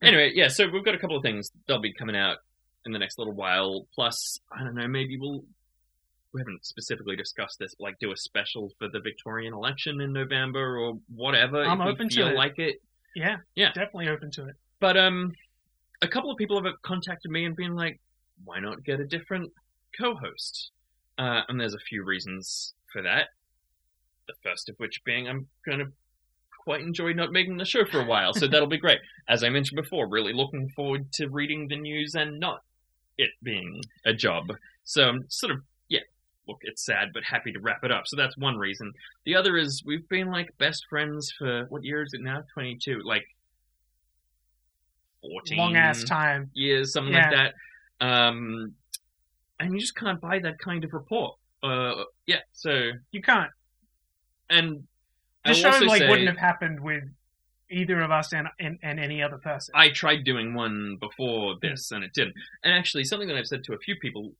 Anyway, yeah, so we've got a couple of things they'll be coming out in the next little while. Plus, I don't know, maybe we'll. We haven't specifically discussed this, but like do a special for the Victorian election in November or whatever. I'm if we open to it. like it. yeah, Yeah. definitely open to it. But um, a couple of people have contacted me and been like, "Why not get a different co-host?" Uh, and there's a few reasons for that. The first of which being I'm gonna quite enjoy not making the show for a while, so that'll be great. As I mentioned before, really looking forward to reading the news and not it being a job. So I'm sort of yeah. Look, it's sad, but happy to wrap it up. So that's one reason. The other is we've been like best friends for what year is it now? Twenty two. Like 14 Long ass time. years, something Yeah. like that. Um, and you just can't buy that kind of report. Uh, yeah, so You can't. and The show also like say, wouldn't have happened with either of us and and, and any other person. I tried doing one before this and it didn't. And actually, something that I've said to a few people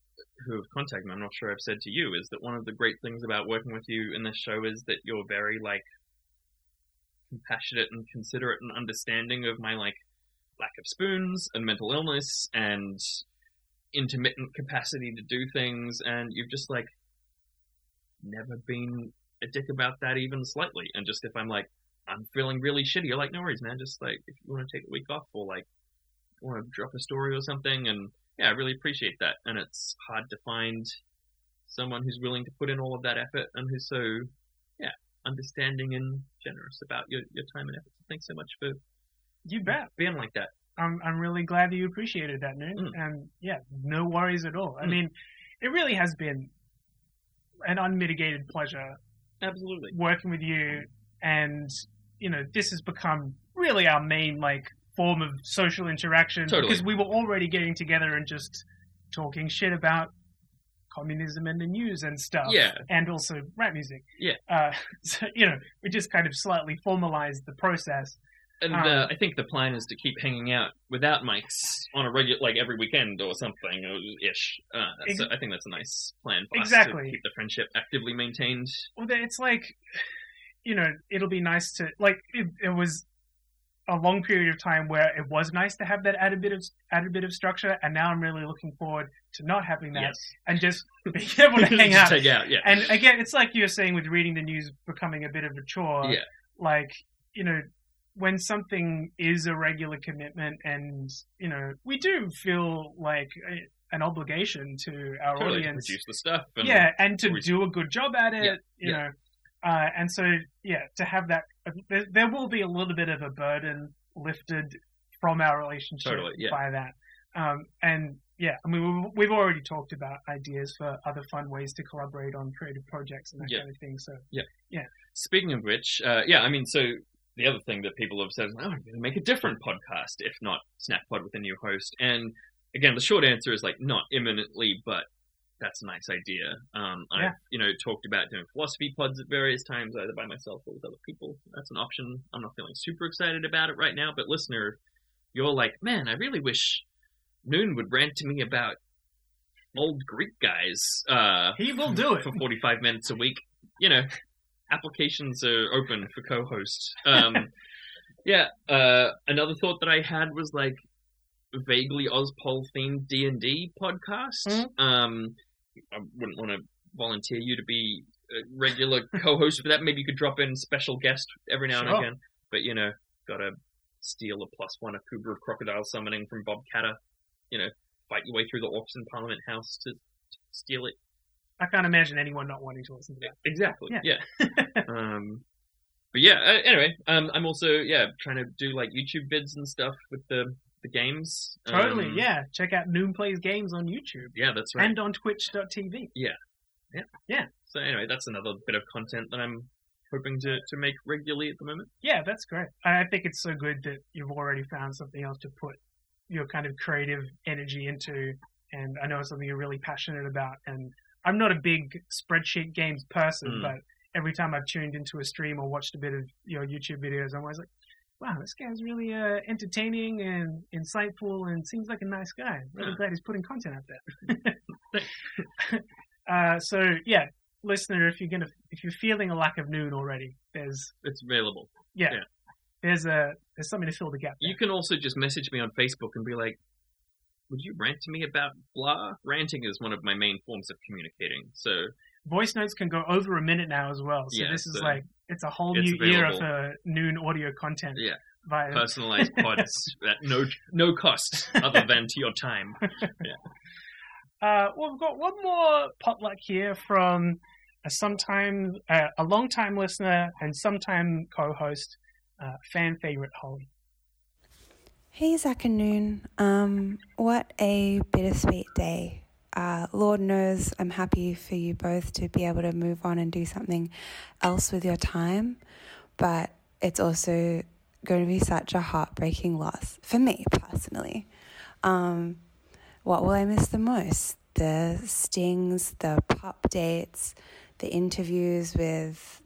who have contacted me, I'm not sure I've said to you, is that one of the great things about working with you in this show is that you're very like compassionate and considerate and understanding of my like lack of spoons and mental illness and intermittent capacity to do things and you've just like never been a dick about that even slightly. And just if i'm like i'm feeling really shitty you're like no worries man just like if you want to take a week off or like want to drop a story or something and yeah i really appreciate that. And it's hard to find someone who's willing to put in all of that effort and who's so yeah understanding and generous about your, your time and effort. So thanks so much for You bet. being like that I'm I'm really glad that you appreciated that, Noon. Mm. And yeah, no worries at all. I Mm. mean, it really has been an unmitigated pleasure absolutely working with you, and you know, this has become really our main like form of social interaction Totally. because we were already getting together and just talking shit about communism and the news and stuff. Yeah. and also rap music. Yeah. Uh, so you know, we just kind of slightly formalized the process. And Um, uh, I think the plan is to keep hanging out without mics on a regular, like every weekend or something, or ish. Uh, Ex- I think that's a nice plan for us Exactly. to keep the friendship actively maintained. Well, it's like, you know, it'll be nice to like. It, it was a long period of time where it was nice to have that added bit of added bit of structure, and now I'm really looking forward to not having that Yes. and just being able to hang out. hang out, yeah. And again, it's like you were saying with reading the news becoming a bit of a chore. Yeah. Like you know. When something is a regular commitment, and you know, we do feel like an obligation to our Totally, to audience produce the stuff. And yeah, and to re- do a good job at it, Yeah, you yeah. know. Uh, and so, yeah, to have that, there, there will be a little bit of a burden lifted from our relationship Totally, yeah. by that. Um, and yeah, I mean, we've, we've already talked about ideas for other fun ways to collaborate on creative projects and that kind of thing. So, Yeah. yeah, Speaking of which, uh, yeah, I mean, so the other thing that people have said is, oh, I'm going to make a different podcast, if not Snackpod with a new host. And again, the short answer is like not imminently, but that's a nice idea. Um, Yeah. I've, you know, talked about doing philosophy pods at various times, either by myself or with other people. That's an option. I'm not feeling super excited about it right now, but listener, you're like, man, I really wish Noon would rant to me about old Greek guys. Uh, he will do it for 45 minutes a week. You know, applications are open for co-host. Um, yeah. Uh, another thought that I had was like vaguely Ozpol themed D and D podcast. Um, I wouldn't want to volunteer you to be a regular co-host for that. Maybe you could drop in special guest every now Sure. and again. But you know, gotta steal a plus one Akubra of crocodile summoning from Bob Katter. You know, fight your way through the orcs in Parliament House to, to steal it. I can't imagine anyone not wanting to listen to that. Exactly. Yeah. Yeah. um, but yeah. Uh, anyway, um, I'm also yeah trying to do like YouTube vids and stuff with the the games. Totally, Um, yeah. Check out Noon Plays Games on YouTube Yeah, that's right. and on Twitch.tv. yeah. Yeah. Yeah. So anyway, that's another bit of content that I'm hoping to, to make regularly at the moment. Yeah, that's great. I I think it's so good that you've already found something else to put your kind of creative energy into, and I know it's something you're really passionate about. And I'm not a big spreadsheet games person, Mm. but every time I've tuned into a stream or watched a bit of your YouTube videos, I'm always like, wow, this guy's really uh, entertaining and insightful and seems like a nice guy. Really Yeah. glad he's putting content out there. uh, so yeah, listener, if you're gonna if you're feeling a lack of noon already, there's It's available. yeah, Yeah. there's a there's something to fill the gap. You can also just message me on Facebook and be like, would you rant to me about blah? Ranting is one of my main forms of communicating. So Voice notes can go over a minute now as well. So Yeah, this is so like it's a whole it's new era available. for noon audio content. yeah, Via personalized pods at no no cost other than to your time. Yeah. Uh, well, we've got one more potluck here from a sometime uh, a long time listener and sometime co-host, uh, fan favorite Holly. Hey, Zach and Noon. Um, what a bittersweet day. Uh, Lord knows I'm happy for you both to be able to move on and do something else with your time, but it's also going to be such a heartbreaking loss for me personally. Um, what will I miss the most? The stings, the pop dates, the interviews with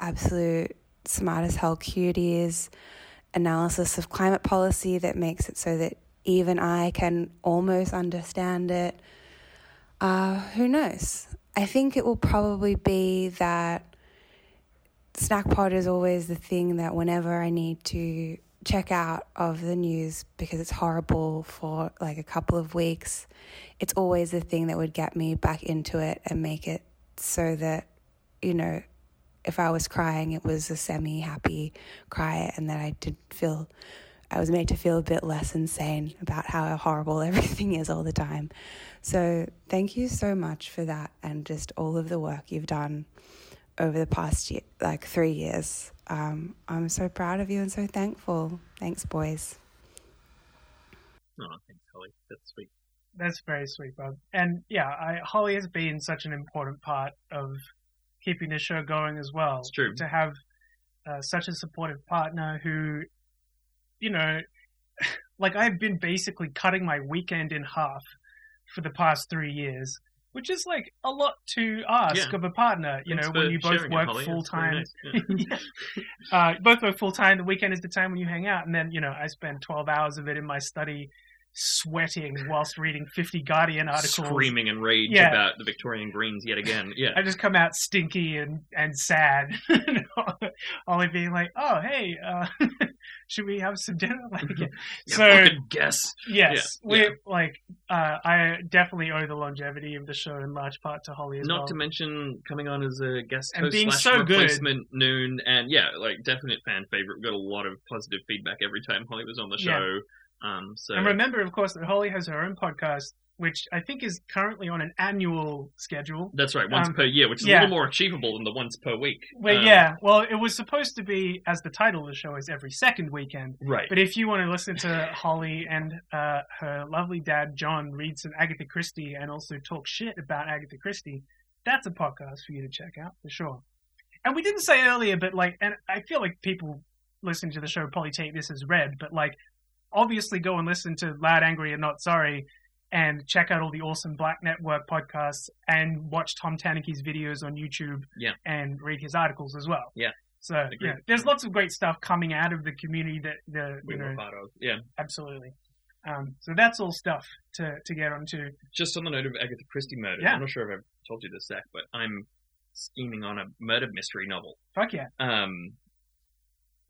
absolute smart as hell cuties, analysis of climate policy that makes it so that even I can almost understand it. Uh, who knows? I think it will probably be that Snackpod is always the thing that whenever I need to check out of the news because it's horrible for like a couple of weeks, it's always the thing that would get me back into it and make it so that, you know, if I was crying, it was a semi happy cry and that I did feel, I was made to feel a bit less insane about how horrible everything is all the time. So thank you so much for that and just all of the work you've done over the past year, like three years. Um, I'm so proud of you and so thankful. Thanks, boys. Oh, thanks, Holly. That's sweet. That's very sweet, Bob. And yeah, I, Holly has been such an important part of keeping the show going as well. It's true. To have uh, such a supportive partner who, you know, like I've been basically cutting my weekend in half for the past three years, which is like a lot to ask Yeah. of a partner. You Thanks know, when you both it, work full time, nice. Yeah. uh, both work full time. The weekend is the time when you hang out, and then you know I spend twelve hours of it in my study, sweating whilst reading fifty Guardian articles, Screaming in rage Yeah. about the Victorian Greens yet again. Yeah. I just come out stinky and and sad, only being like, "Oh, hey, uh, should we have some dinner?" Like, Yeah, so fucking guess. Yes, Yeah, we like. Uh, I definitely owe the longevity of the show in large part to Holly as Not well. to mention coming on as a guest And host being slash so good. replacement noon, and yeah, like definite fan favorite. We got a lot of positive feedback every time Holly was on the show. Um, so And remember, of course, that Holly has her own podcast, which I think is currently on an annual schedule. that's right, once Um, per year, which is yeah. a little more achievable than the once per week. Well, Um, yeah. Well, it was supposed to be, as the title of the show is, every second weekend. Right. But if you want to listen to Holly and uh, her lovely dad John read some Agatha Christie and also talk shit about Agatha Christie, that's a podcast for you to check out for sure. And we didn't say earlier, but like, and I feel like people listening to the show probably take this as read, but like, obviously go and listen to Loud, Angry, and Not Sorry. And check out all the awesome Black Network podcasts and watch Tom Tanuki's videos on YouTube Yeah. and read his articles as well. Yeah. So Agreed. yeah, there's lots of great stuff coming out of the community that the We you were part of. Yeah. absolutely. Um, so that's all stuff to to get onto. Just on the note of Agatha Christie murders, Yeah. I'm not sure if I've told you this, Zach, but I'm scheming on a murder mystery novel. Fuck yeah. Um,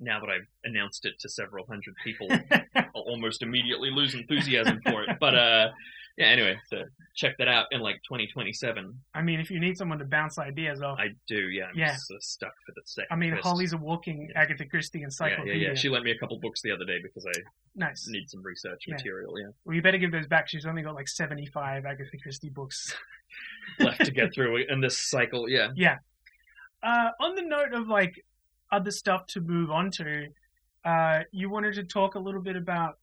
now that I've announced it to several hundred people, I'll almost immediately lose enthusiasm for it. But uh, yeah, anyway, so check that out in like 2027. I mean, if you need someone to bounce ideas off, I do, yeah. I'm Yeah. uh, stuck for the second. I mean, twist. Holly's a walking Agatha Christie encyclopedia. Yeah, yeah, yeah. She lent me a couple books the other day because I Nice. need some research Yeah. material. Yeah, Well, you better give those back. She's only got like 75 Agatha Christie books. left to get through in this cycle. Yeah, Yeah. Uh, on the note of like other stuff to move on to, uh, you wanted to talk a little bit about.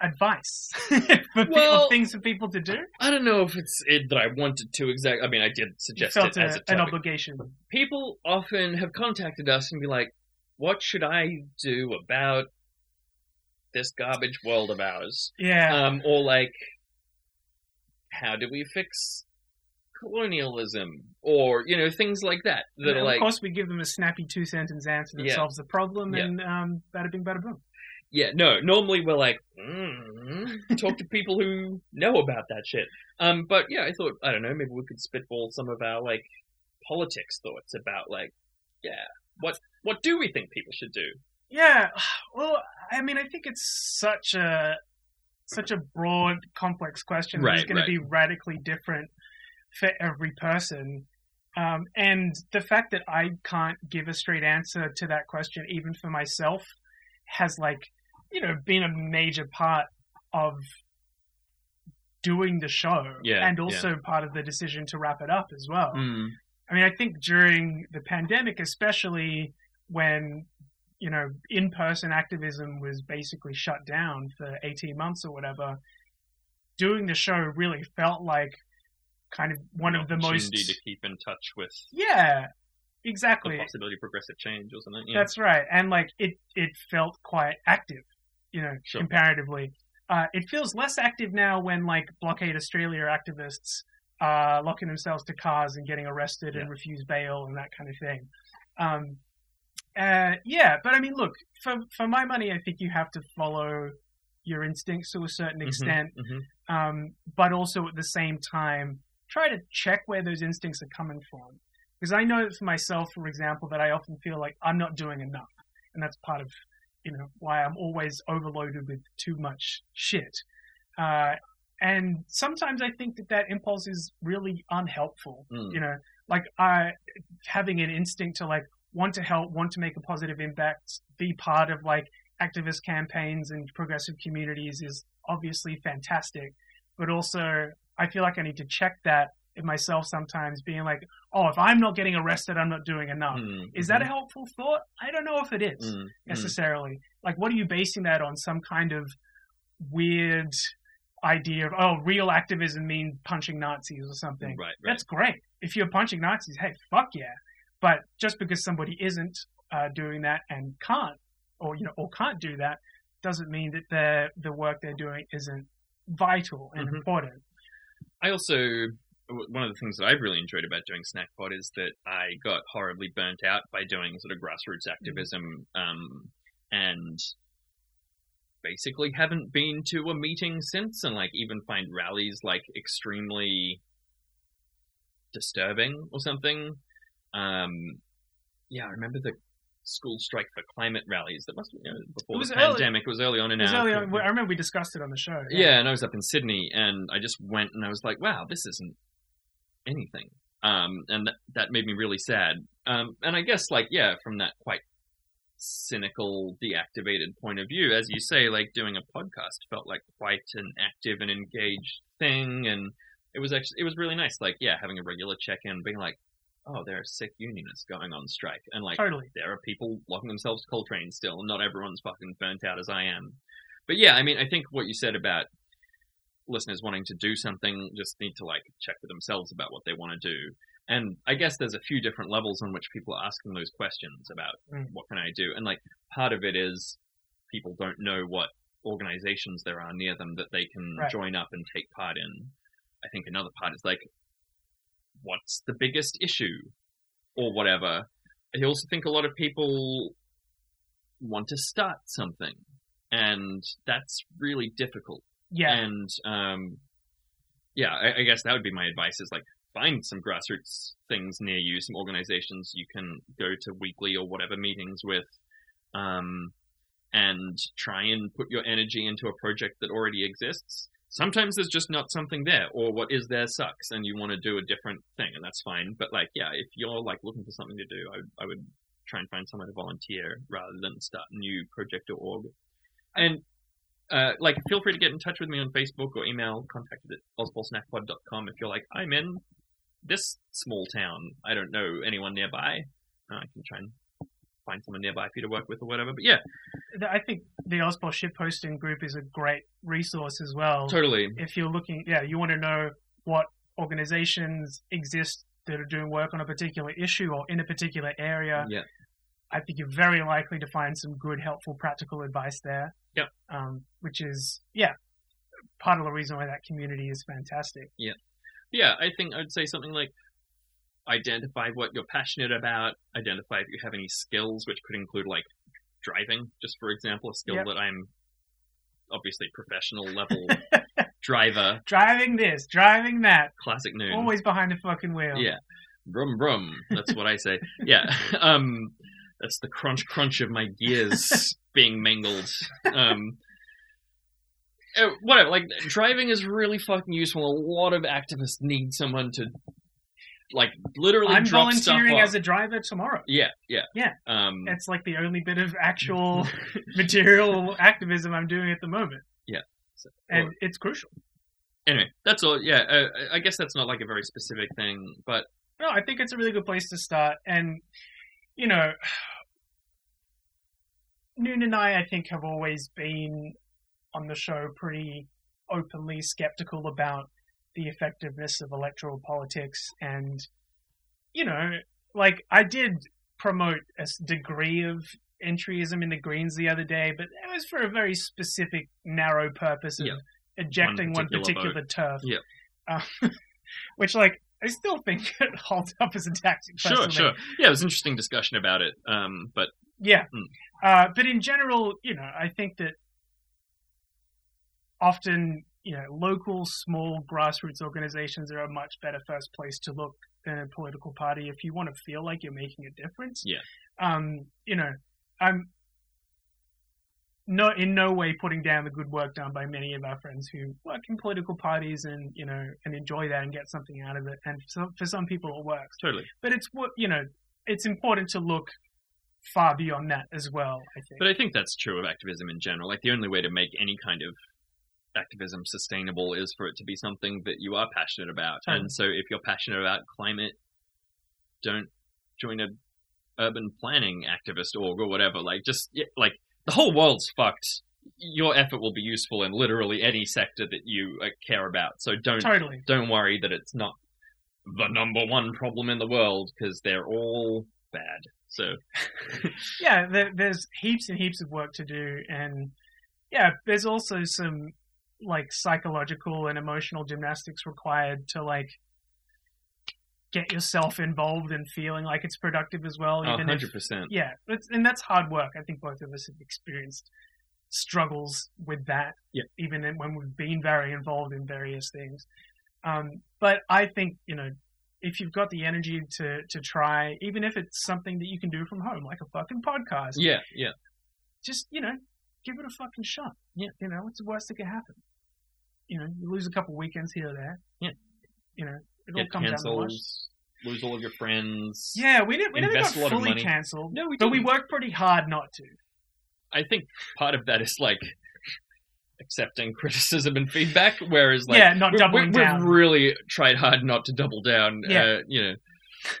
advice for people, Well- things for people to do. I don't know if it's it that I wanted to exactly. I mean, I did suggest it as a, a an obligation. People often have contacted us and be like, "What should I do about this garbage world of ours?" Yeah. Um, or like, how do we fix colonialism? Or you know, things like that. That And are of like, course, we give them a snappy two sentence answer that Yeah. solves the problem, Yeah. and um, bada bing, bada boom. Yeah, no. Normally we're like, mm, talk to people who know about that shit. Um, but yeah, I thought I don't know, maybe we could spitball some of our like politics thoughts about like, yeah, what what do we think people should do? Yeah, well, I mean, I think it's such a such a broad, complex question. Right, It's going right. to be radically different for every person. Um, and the fact that I can't give a straight answer to that question, even for myself, has like, you know, been a major part of doing the show, Yeah, and yeah. also part of the decision to wrap it up as well. Mm. I mean, I think during the pandemic, especially when you know in-person activism was basically shut down for 18 months or whatever, doing the show really felt like kind of one of the most to keep in touch with yeah, exactly. the possibility of progressive change or something. Yeah. That's right, and like it it felt quite active, you know, Sure. comparatively. Uh, it feels less active now when like Blockade Australia activists are locking themselves to cars and getting arrested and Yeah. refuse bail and that kind of thing. Um, uh, yeah, but I mean, look, for for my money, I think you have to follow your instincts to a certain Mhm, extent, mhm. um, but also at the same time try to check where those instincts are coming from. Because I know for myself, for example, that I often feel like I'm not doing enough, and that's part of you know why I'm always overloaded with too much shit. Uh, and sometimes I think that that impulse is really unhelpful. Mm. You know, like I having an instinct to like want to help, want to make a positive impact, be part of like activist campaigns and progressive communities is obviously fantastic. But also, I feel like I need to check that in myself sometimes, being like, oh, if I'm not getting arrested, I'm not doing enough. Mm, Is that a mhm. helpful thought? I don't know if it is Mm, mm. necessarily. Like, what are you basing that on? Some kind of weird idea of, oh, real activism means punching Nazis or something. Right, right. That's great. If you're punching Nazis, hey, fuck yeah. But just because somebody isn't uh, doing that and can't, or you know, or can't do that, doesn't mean that the the work they're doing isn't vital and Mhm. important. I also one of the things that I've really enjoyed about doing Snackpod is that I got horribly burnt out by doing sort of grassroots activism, um, and basically haven't been to a meeting since, and like even find rallies like extremely disturbing or something. Um, yeah, I remember the school strike for climate rallies that must have you know, before the early- pandemic. It was early on in our early on, I remember we discussed it on the show. yeah, and I was up in Sydney, and I just went and I was like, "Wow, this isn't anything," um, and that, that made me really sad. Um, and I guess, like, yeah, from that quite cynical, deactivated point of view, as you say, like doing a podcast felt like quite an active and engaged thing, and it was actually it was really nice. Like, yeah, having a regular check in, being like. Oh, there are sick unionists going on strike, and like Totally. there are people locking themselves to coal trains still, and not everyone's fucking burnt out as I am. But yeah, I mean, I think what you said about listeners wanting to do something just need to like check with themselves about what they want to do. And I guess there's a few different levels on which people are asking those questions about Mm. what can I do. And like part of it is people don't know what organizations there are near them that they can Right. join up and take part in. I think another part is like what's the biggest issue or whatever. I also think a lot of people want to start something and that's really difficult. Yeah. And um, yeah, I, I guess that would be my advice: is like find some grassroots things near you, some organizations you can go to weekly or whatever meetings with, um, and try and put your energy into a project that already exists. Sometimes there's just not something there, or what is there sucks, and you want to do a different thing, and that's fine. But like, yeah, if you're like looking for something to do, I, I would try and find somewhere to volunteer rather than start a new project or org. And uh, like, feel free to get in touch with me on Facebook or email, contact at ozpolsnackpod.com if you're like, I'm in this small town. I don't know anyone nearby. I can try and find someone nearby for you to work with or whatever. But yeah, I think the Ozpol shitposting group is a great resource as well. Totally. If you're looking, yeah, you want to know what organizations exist that are doing work on a particular issue or in a particular area. yeah, I think you're very likely to find some good, helpful, practical advice there. Yeah. Um, which is, yeah, part of the reason why that community is fantastic. yeah, yeah. I think I'd say something like identify what you're passionate about. Identify if you have any skills, which could include like driving, just for example, a skill Yep. that I'm obviously professional level driver. Driving this, driving that, Classic noon. always behind the fucking wheel. Yeah. Brum brum. That's what I say. Yeah. Um that's the crunch crunch of my gears being mangled. Um uh, whatever, like driving is really fucking useful. A lot of activists need someone to like literally I'm volunteering as a driver tomorrow. Yeah, yeah. Yeah. Um It's like the only bit of actual material activism I'm doing at the moment. yeah. So- And or- it's crucial. anyway, that's all. Yeah, uh, I guess that's not like a very specific thing, but No, I think it's a really good place to start. And, you know, Noon and I, I think, have always been on the show pretty openly skeptical about the effectiveness of electoral politics. And, you know, like, I did promote a degree of entryism in the Greens the other day, but it was for a very specific, narrow purpose of Yeah. ejecting one particular particular, turf. Yeah. Uh, which, like, I still think it holds up as a tactic. sure, personally. sure. Yeah, it was an interesting discussion about it. Um but Yeah. Mm. Uh, but in general, you know, I think that often, you know, local, small grassroots organizations are a much better first place to look than a political party if you want to feel like you're making a difference. yeah. Um, you know, I'm no in no way putting down the good work done by many of our friends who work in political parties and you know and enjoy that and get something out of it. And for some, for some people, it works. Totally. But it's what you know. It's important to look far beyond that as well. I think. But I think that's true of activism in general. Like the only way to make any kind of activism sustainable is for it to be something that you are passionate about. Totally. And so if you're passionate about climate, don't join a urban planning activist org or whatever. Like just yeah, like the whole world's fucked. Your effort will be useful in literally any sector that you uh, care about. So don't Totally. don't worry that it's not the number one problem in the world because they're all bad. So yeah, there, there's heaps and heaps of work to do, and yeah, there's also some like psychological and emotional gymnastics required to like get yourself involved and feeling like it's productive as well. Oh, even if- 100%. Yeah, it's, and that's hard work. I think both of us have experienced struggles with that, Yeah. even when we've been very involved in various things. Um, but I think you know if you've got the energy to to try, even if it's something that you can do from home, like a fucking podcast, yeah, yeah. just you know, give it a fucking shot. Yeah, you know, what's the worst that can happen? You know, you lose a couple weekends here or there. Yeah. you know, it all Get comes down to the wash. cancels, lose all of your friends. Yeah, we didn't. We never got invest a lot of fully cancelled. No, we but we didn't. worked pretty hard not to. I think part of that is like accepting criticism and feedback, whereas like Yeah, not doubling we, down. We've really tried hard not to double down. Yeah. Uh, you know.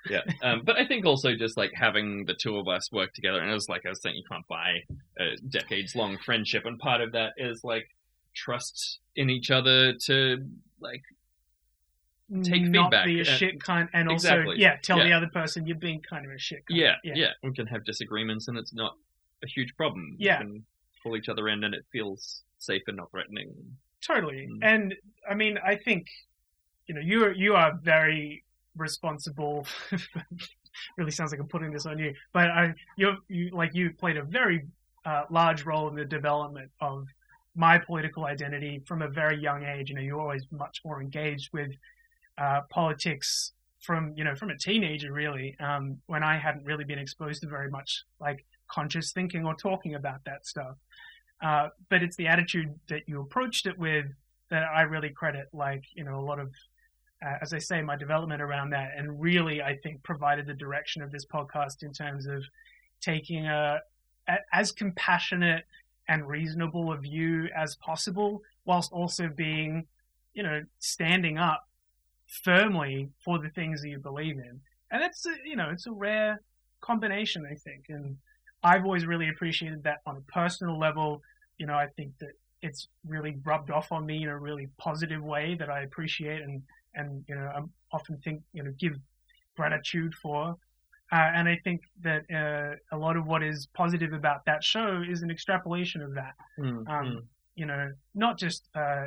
Yeah, um, but I think also just like having the two of us work together, and it was like I was saying, you can't buy a decades-long friendship, and part of that is like trust in each other to like take not feedback. be a and- shit cunt, and also Exactly. yeah, tell Yeah. the other person you're being kind of a shit cunt. Yeah, yeah, We can have disagreements, and it's not a huge problem. Yeah. we can pull each other in, and it feels safe and not threatening. Totally. Mm. And I mean, I think you know you are you are very responsible. really sounds like I'm putting this on you, but I you you like you played a very uh, large role in the development of my political identity from a very young age. You know, you're always much more engaged with uh, politics from you know from a teenager really um, when I hadn't really been exposed to very much like conscious thinking or talking about that stuff. Uh, but it's the attitude that you approached it with that I really credit. Like you know a lot of uh, as I say my development around that and really I think provided the direction of this podcast in terms of taking a, a as compassionate and reasonable a view as possible whilst also being you know standing up firmly for the things that you believe in. And it's a, you know it's a rare combination, I think. And I've always really appreciated that on a personal level. You know, I think that it's really rubbed off on me in a really positive way that I appreciate and and you know I often think you know give gratitude for. Uh, and I think that uh, a lot of what is positive about that show is an extrapolation of that. Mm, Um, mm. You know, not just uh,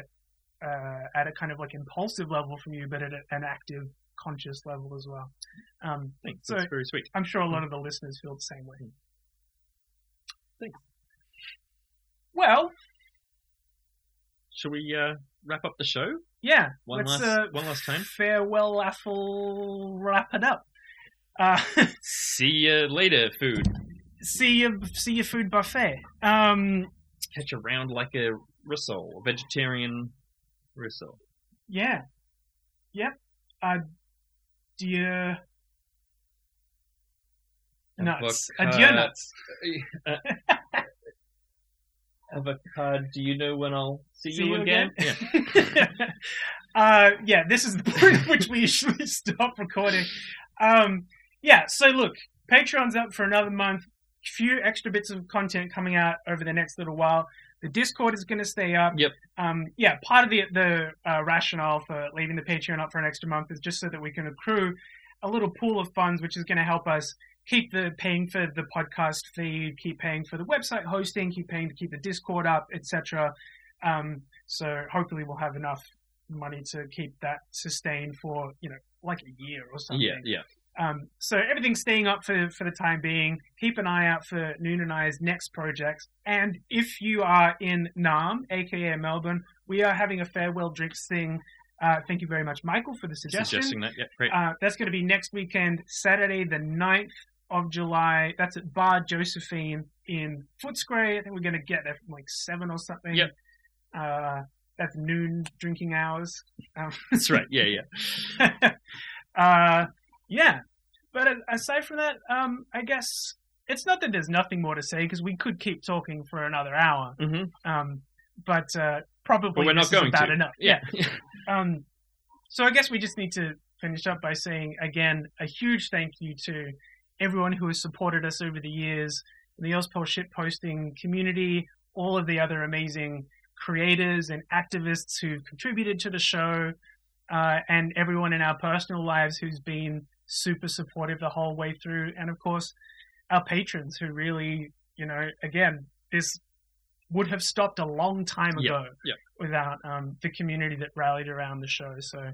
uh, at a kind of like impulsive level from you, but at a, an active, conscious level as well. Um, Thanks. so That's very sweet. I'm sure a lot of the listeners feel the same way. Thanks. Well, Shall we uh, wrap up the show? yeah. One last- uh, one last time. Farewell, Affle. Wrap it up. Uh, See you later, food. see your see your food buffet. Um, Catch around like a Russell, a vegetarian Russell. yeah, yep. Uh, dear nuts. Uh, dear nuts. Uh, avocado. Do you know when I'll see, See you, you again? again? uh, yeah, this is the point at which we usually stop recording. Um, yeah, so look, Patreon's up for another month. Few extra bits of content coming out over the next little while. The Discord is going to stay up. Yep. Um, yeah, part of the the uh, rationale for leaving the Patreon up for an extra month is just so that we can accrue a little pool of funds, which is going to help us keep the paying for the podcast feed, keep paying for the website hosting, keep paying to keep the Discord up, etc. Um, so hopefully we'll have enough money to keep that sustained for you know like a year or something. Yeah, yeah. Um, so everything's staying up for for the time being. Keep an eye out for Noon and I's next projects. And if you are in Naarm, aka Melbourne, we are having a farewell drinks thing. Uh, thank you very much, Michael, for the suggestion. Suggesting that, yeah, great. Uh, that's going to be next weekend, Saturday the 9th of July. That's at Bar Josephine in Footscray. I think we're going to get there from like 7 or something. Yep. Uh, that's noon drinking hours. Um, That's right. Yeah, yeah. yeah. But aside from that, um, I guess it's not that there's nothing more to say because we could keep talking for another hour. Mm-hmm. Um, but uh, probably But we're not this is going about to. enough. Yeah. um, so I guess we just need to finish up by saying again a huge thank you to everyone who has supported us over the years, the Ozpol shit posting community, all of the other amazing creators and activists who've contributed to the show, uh, and everyone in our personal lives who's been super supportive the whole way through, and of course our patrons who really, you know, again, this would have stopped a long time ago yeah. without um, the community that rallied around the show. So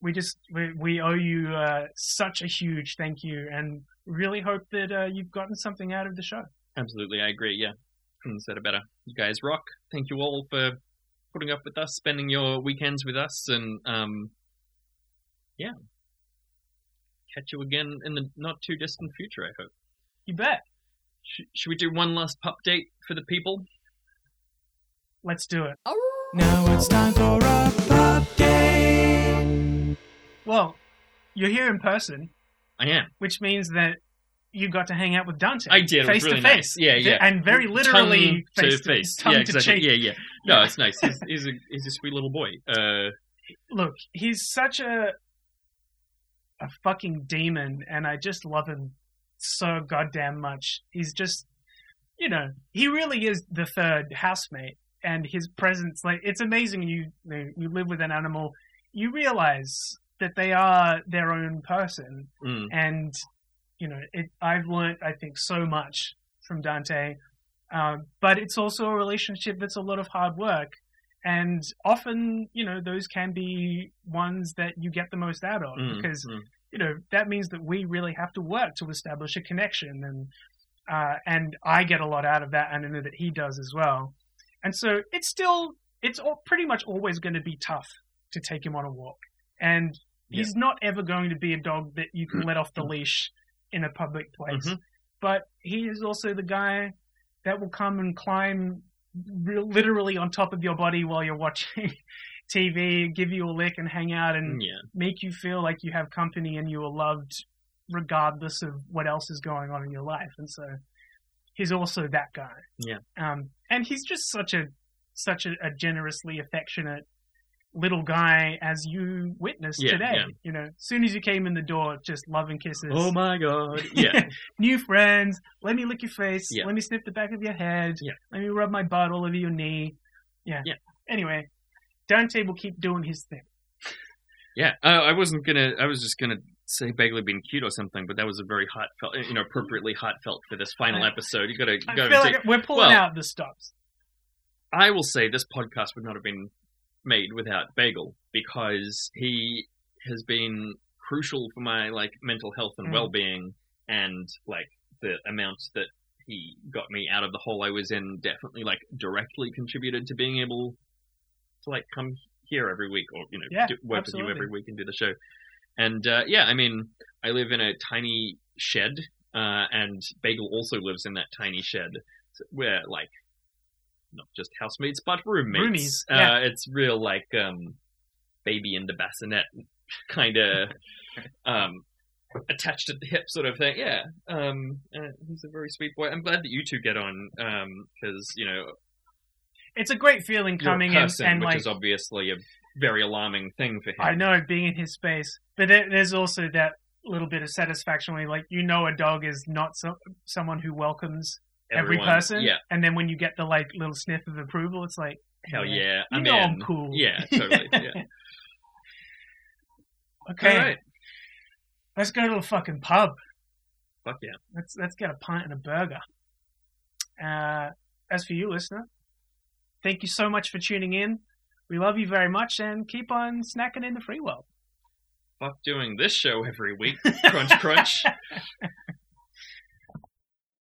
we just we, we owe you uh, such a huge thank you, and really hope that uh, you've gotten something out of the show. Absolutely, I agree. Yeah, couldn't said it better. You guys rock. Thank you all for putting up with us, spending your weekends with us, and um, yeah, catch you again in the not too distant future. I hope. You bet. Sh- should we do one last pup date for the people? Let's do it. Now it's time for a pop game. Well, you're here in person, I am. which means that you got to hang out with Dante. I did. It was face really to face. nice. Yeah, yeah. and very literally tongue face to face. tongue yeah, to exactly. cheek. Yeah, yeah. No, Yeah. it's nice. He's, he's a he's a sweet little boy. Uh, look, he's such a a fucking demon, and I just love him so goddamn much. He's just, you know, he really is the third housemate, and his presence, like, it's amazing. You you, live with an animal, you realize that they are their own person, mm. and you know, it. I've learned, I think, so much from Dante, um, but it's also a relationship that's a lot of hard work, and often, you know, those can be ones that you get the most out of Mm, because mm. you know that means that we really have to work to establish a connection, and uh, and I get a lot out of that, and I know that he does as well, and so it's still it's all, pretty much always going to be tough to take him on a walk, and Yeah. he's not ever going to be a dog that you can let off the leash in a public place. Mhm. But he is also the guy that will come and climb literally on top of your body while you're watching TV, give you a lick and hang out and Yeah. make you feel like you have company and you are loved regardless of what else is going on in your life. And so he's also that guy. Yeah. Um, and he's just such a such a, a generously affectionate little guy as you witnessed Yeah, today. yeah. You know, as soon as you came in the door, just love and kisses. Oh my god. Yeah. New friends. Let me lick your face. Yeah. Let me sniff the back of your head. Yeah. Let me rub my butt all over your knee. Yeah. Yeah. Anyway, Dante will keep doing his thing. Yeah, uh, I wasn't gonna. I was just gonna say Bagley being cute or something, but that was a very heartfelt, you know, appropriately heartfelt for this final I- episode. You gotta, I gotta feel take- like we're pulling well, out the stops. I will say this podcast would not have been made without Bagel because he has been crucial for my like mental health and Mm. well-being, and like the amount that he got me out of the hole I was in definitely like directly contributed to being able to like come here every week or you know Yeah, do, work with you every week and do the show. And uh, yeah, I mean, I live in a tiny shed, uh, and Bagel also lives in that tiny shed. where like not just housemates, but roommates. Roomies, yeah. Uh, it's real like um, baby in the bassinet kind of um, attached at the hip sort of thing. Yeah, um, uh, he's a very sweet boy. I'm glad that you two get on because you know It's a great feeling coming in and which like is obviously a very alarming thing for him. I know being in his space, but there, there's also that little bit of satisfaction where like you know a dog is not so, someone who welcomes every person, yeah. and then when you get the like little sniff of approval, it's like Hell yeah, you I'm know I'm cool. Yeah, totally. Yeah. Okay, right. let's go to the fucking pub. Fuck yeah. Let's let's get a pint and a burger. Uh, as for you, listener, thank you so much for tuning in. We love you very much, and keep on snacking in the free world. Fuck doing this show every week. Crunch, crunch.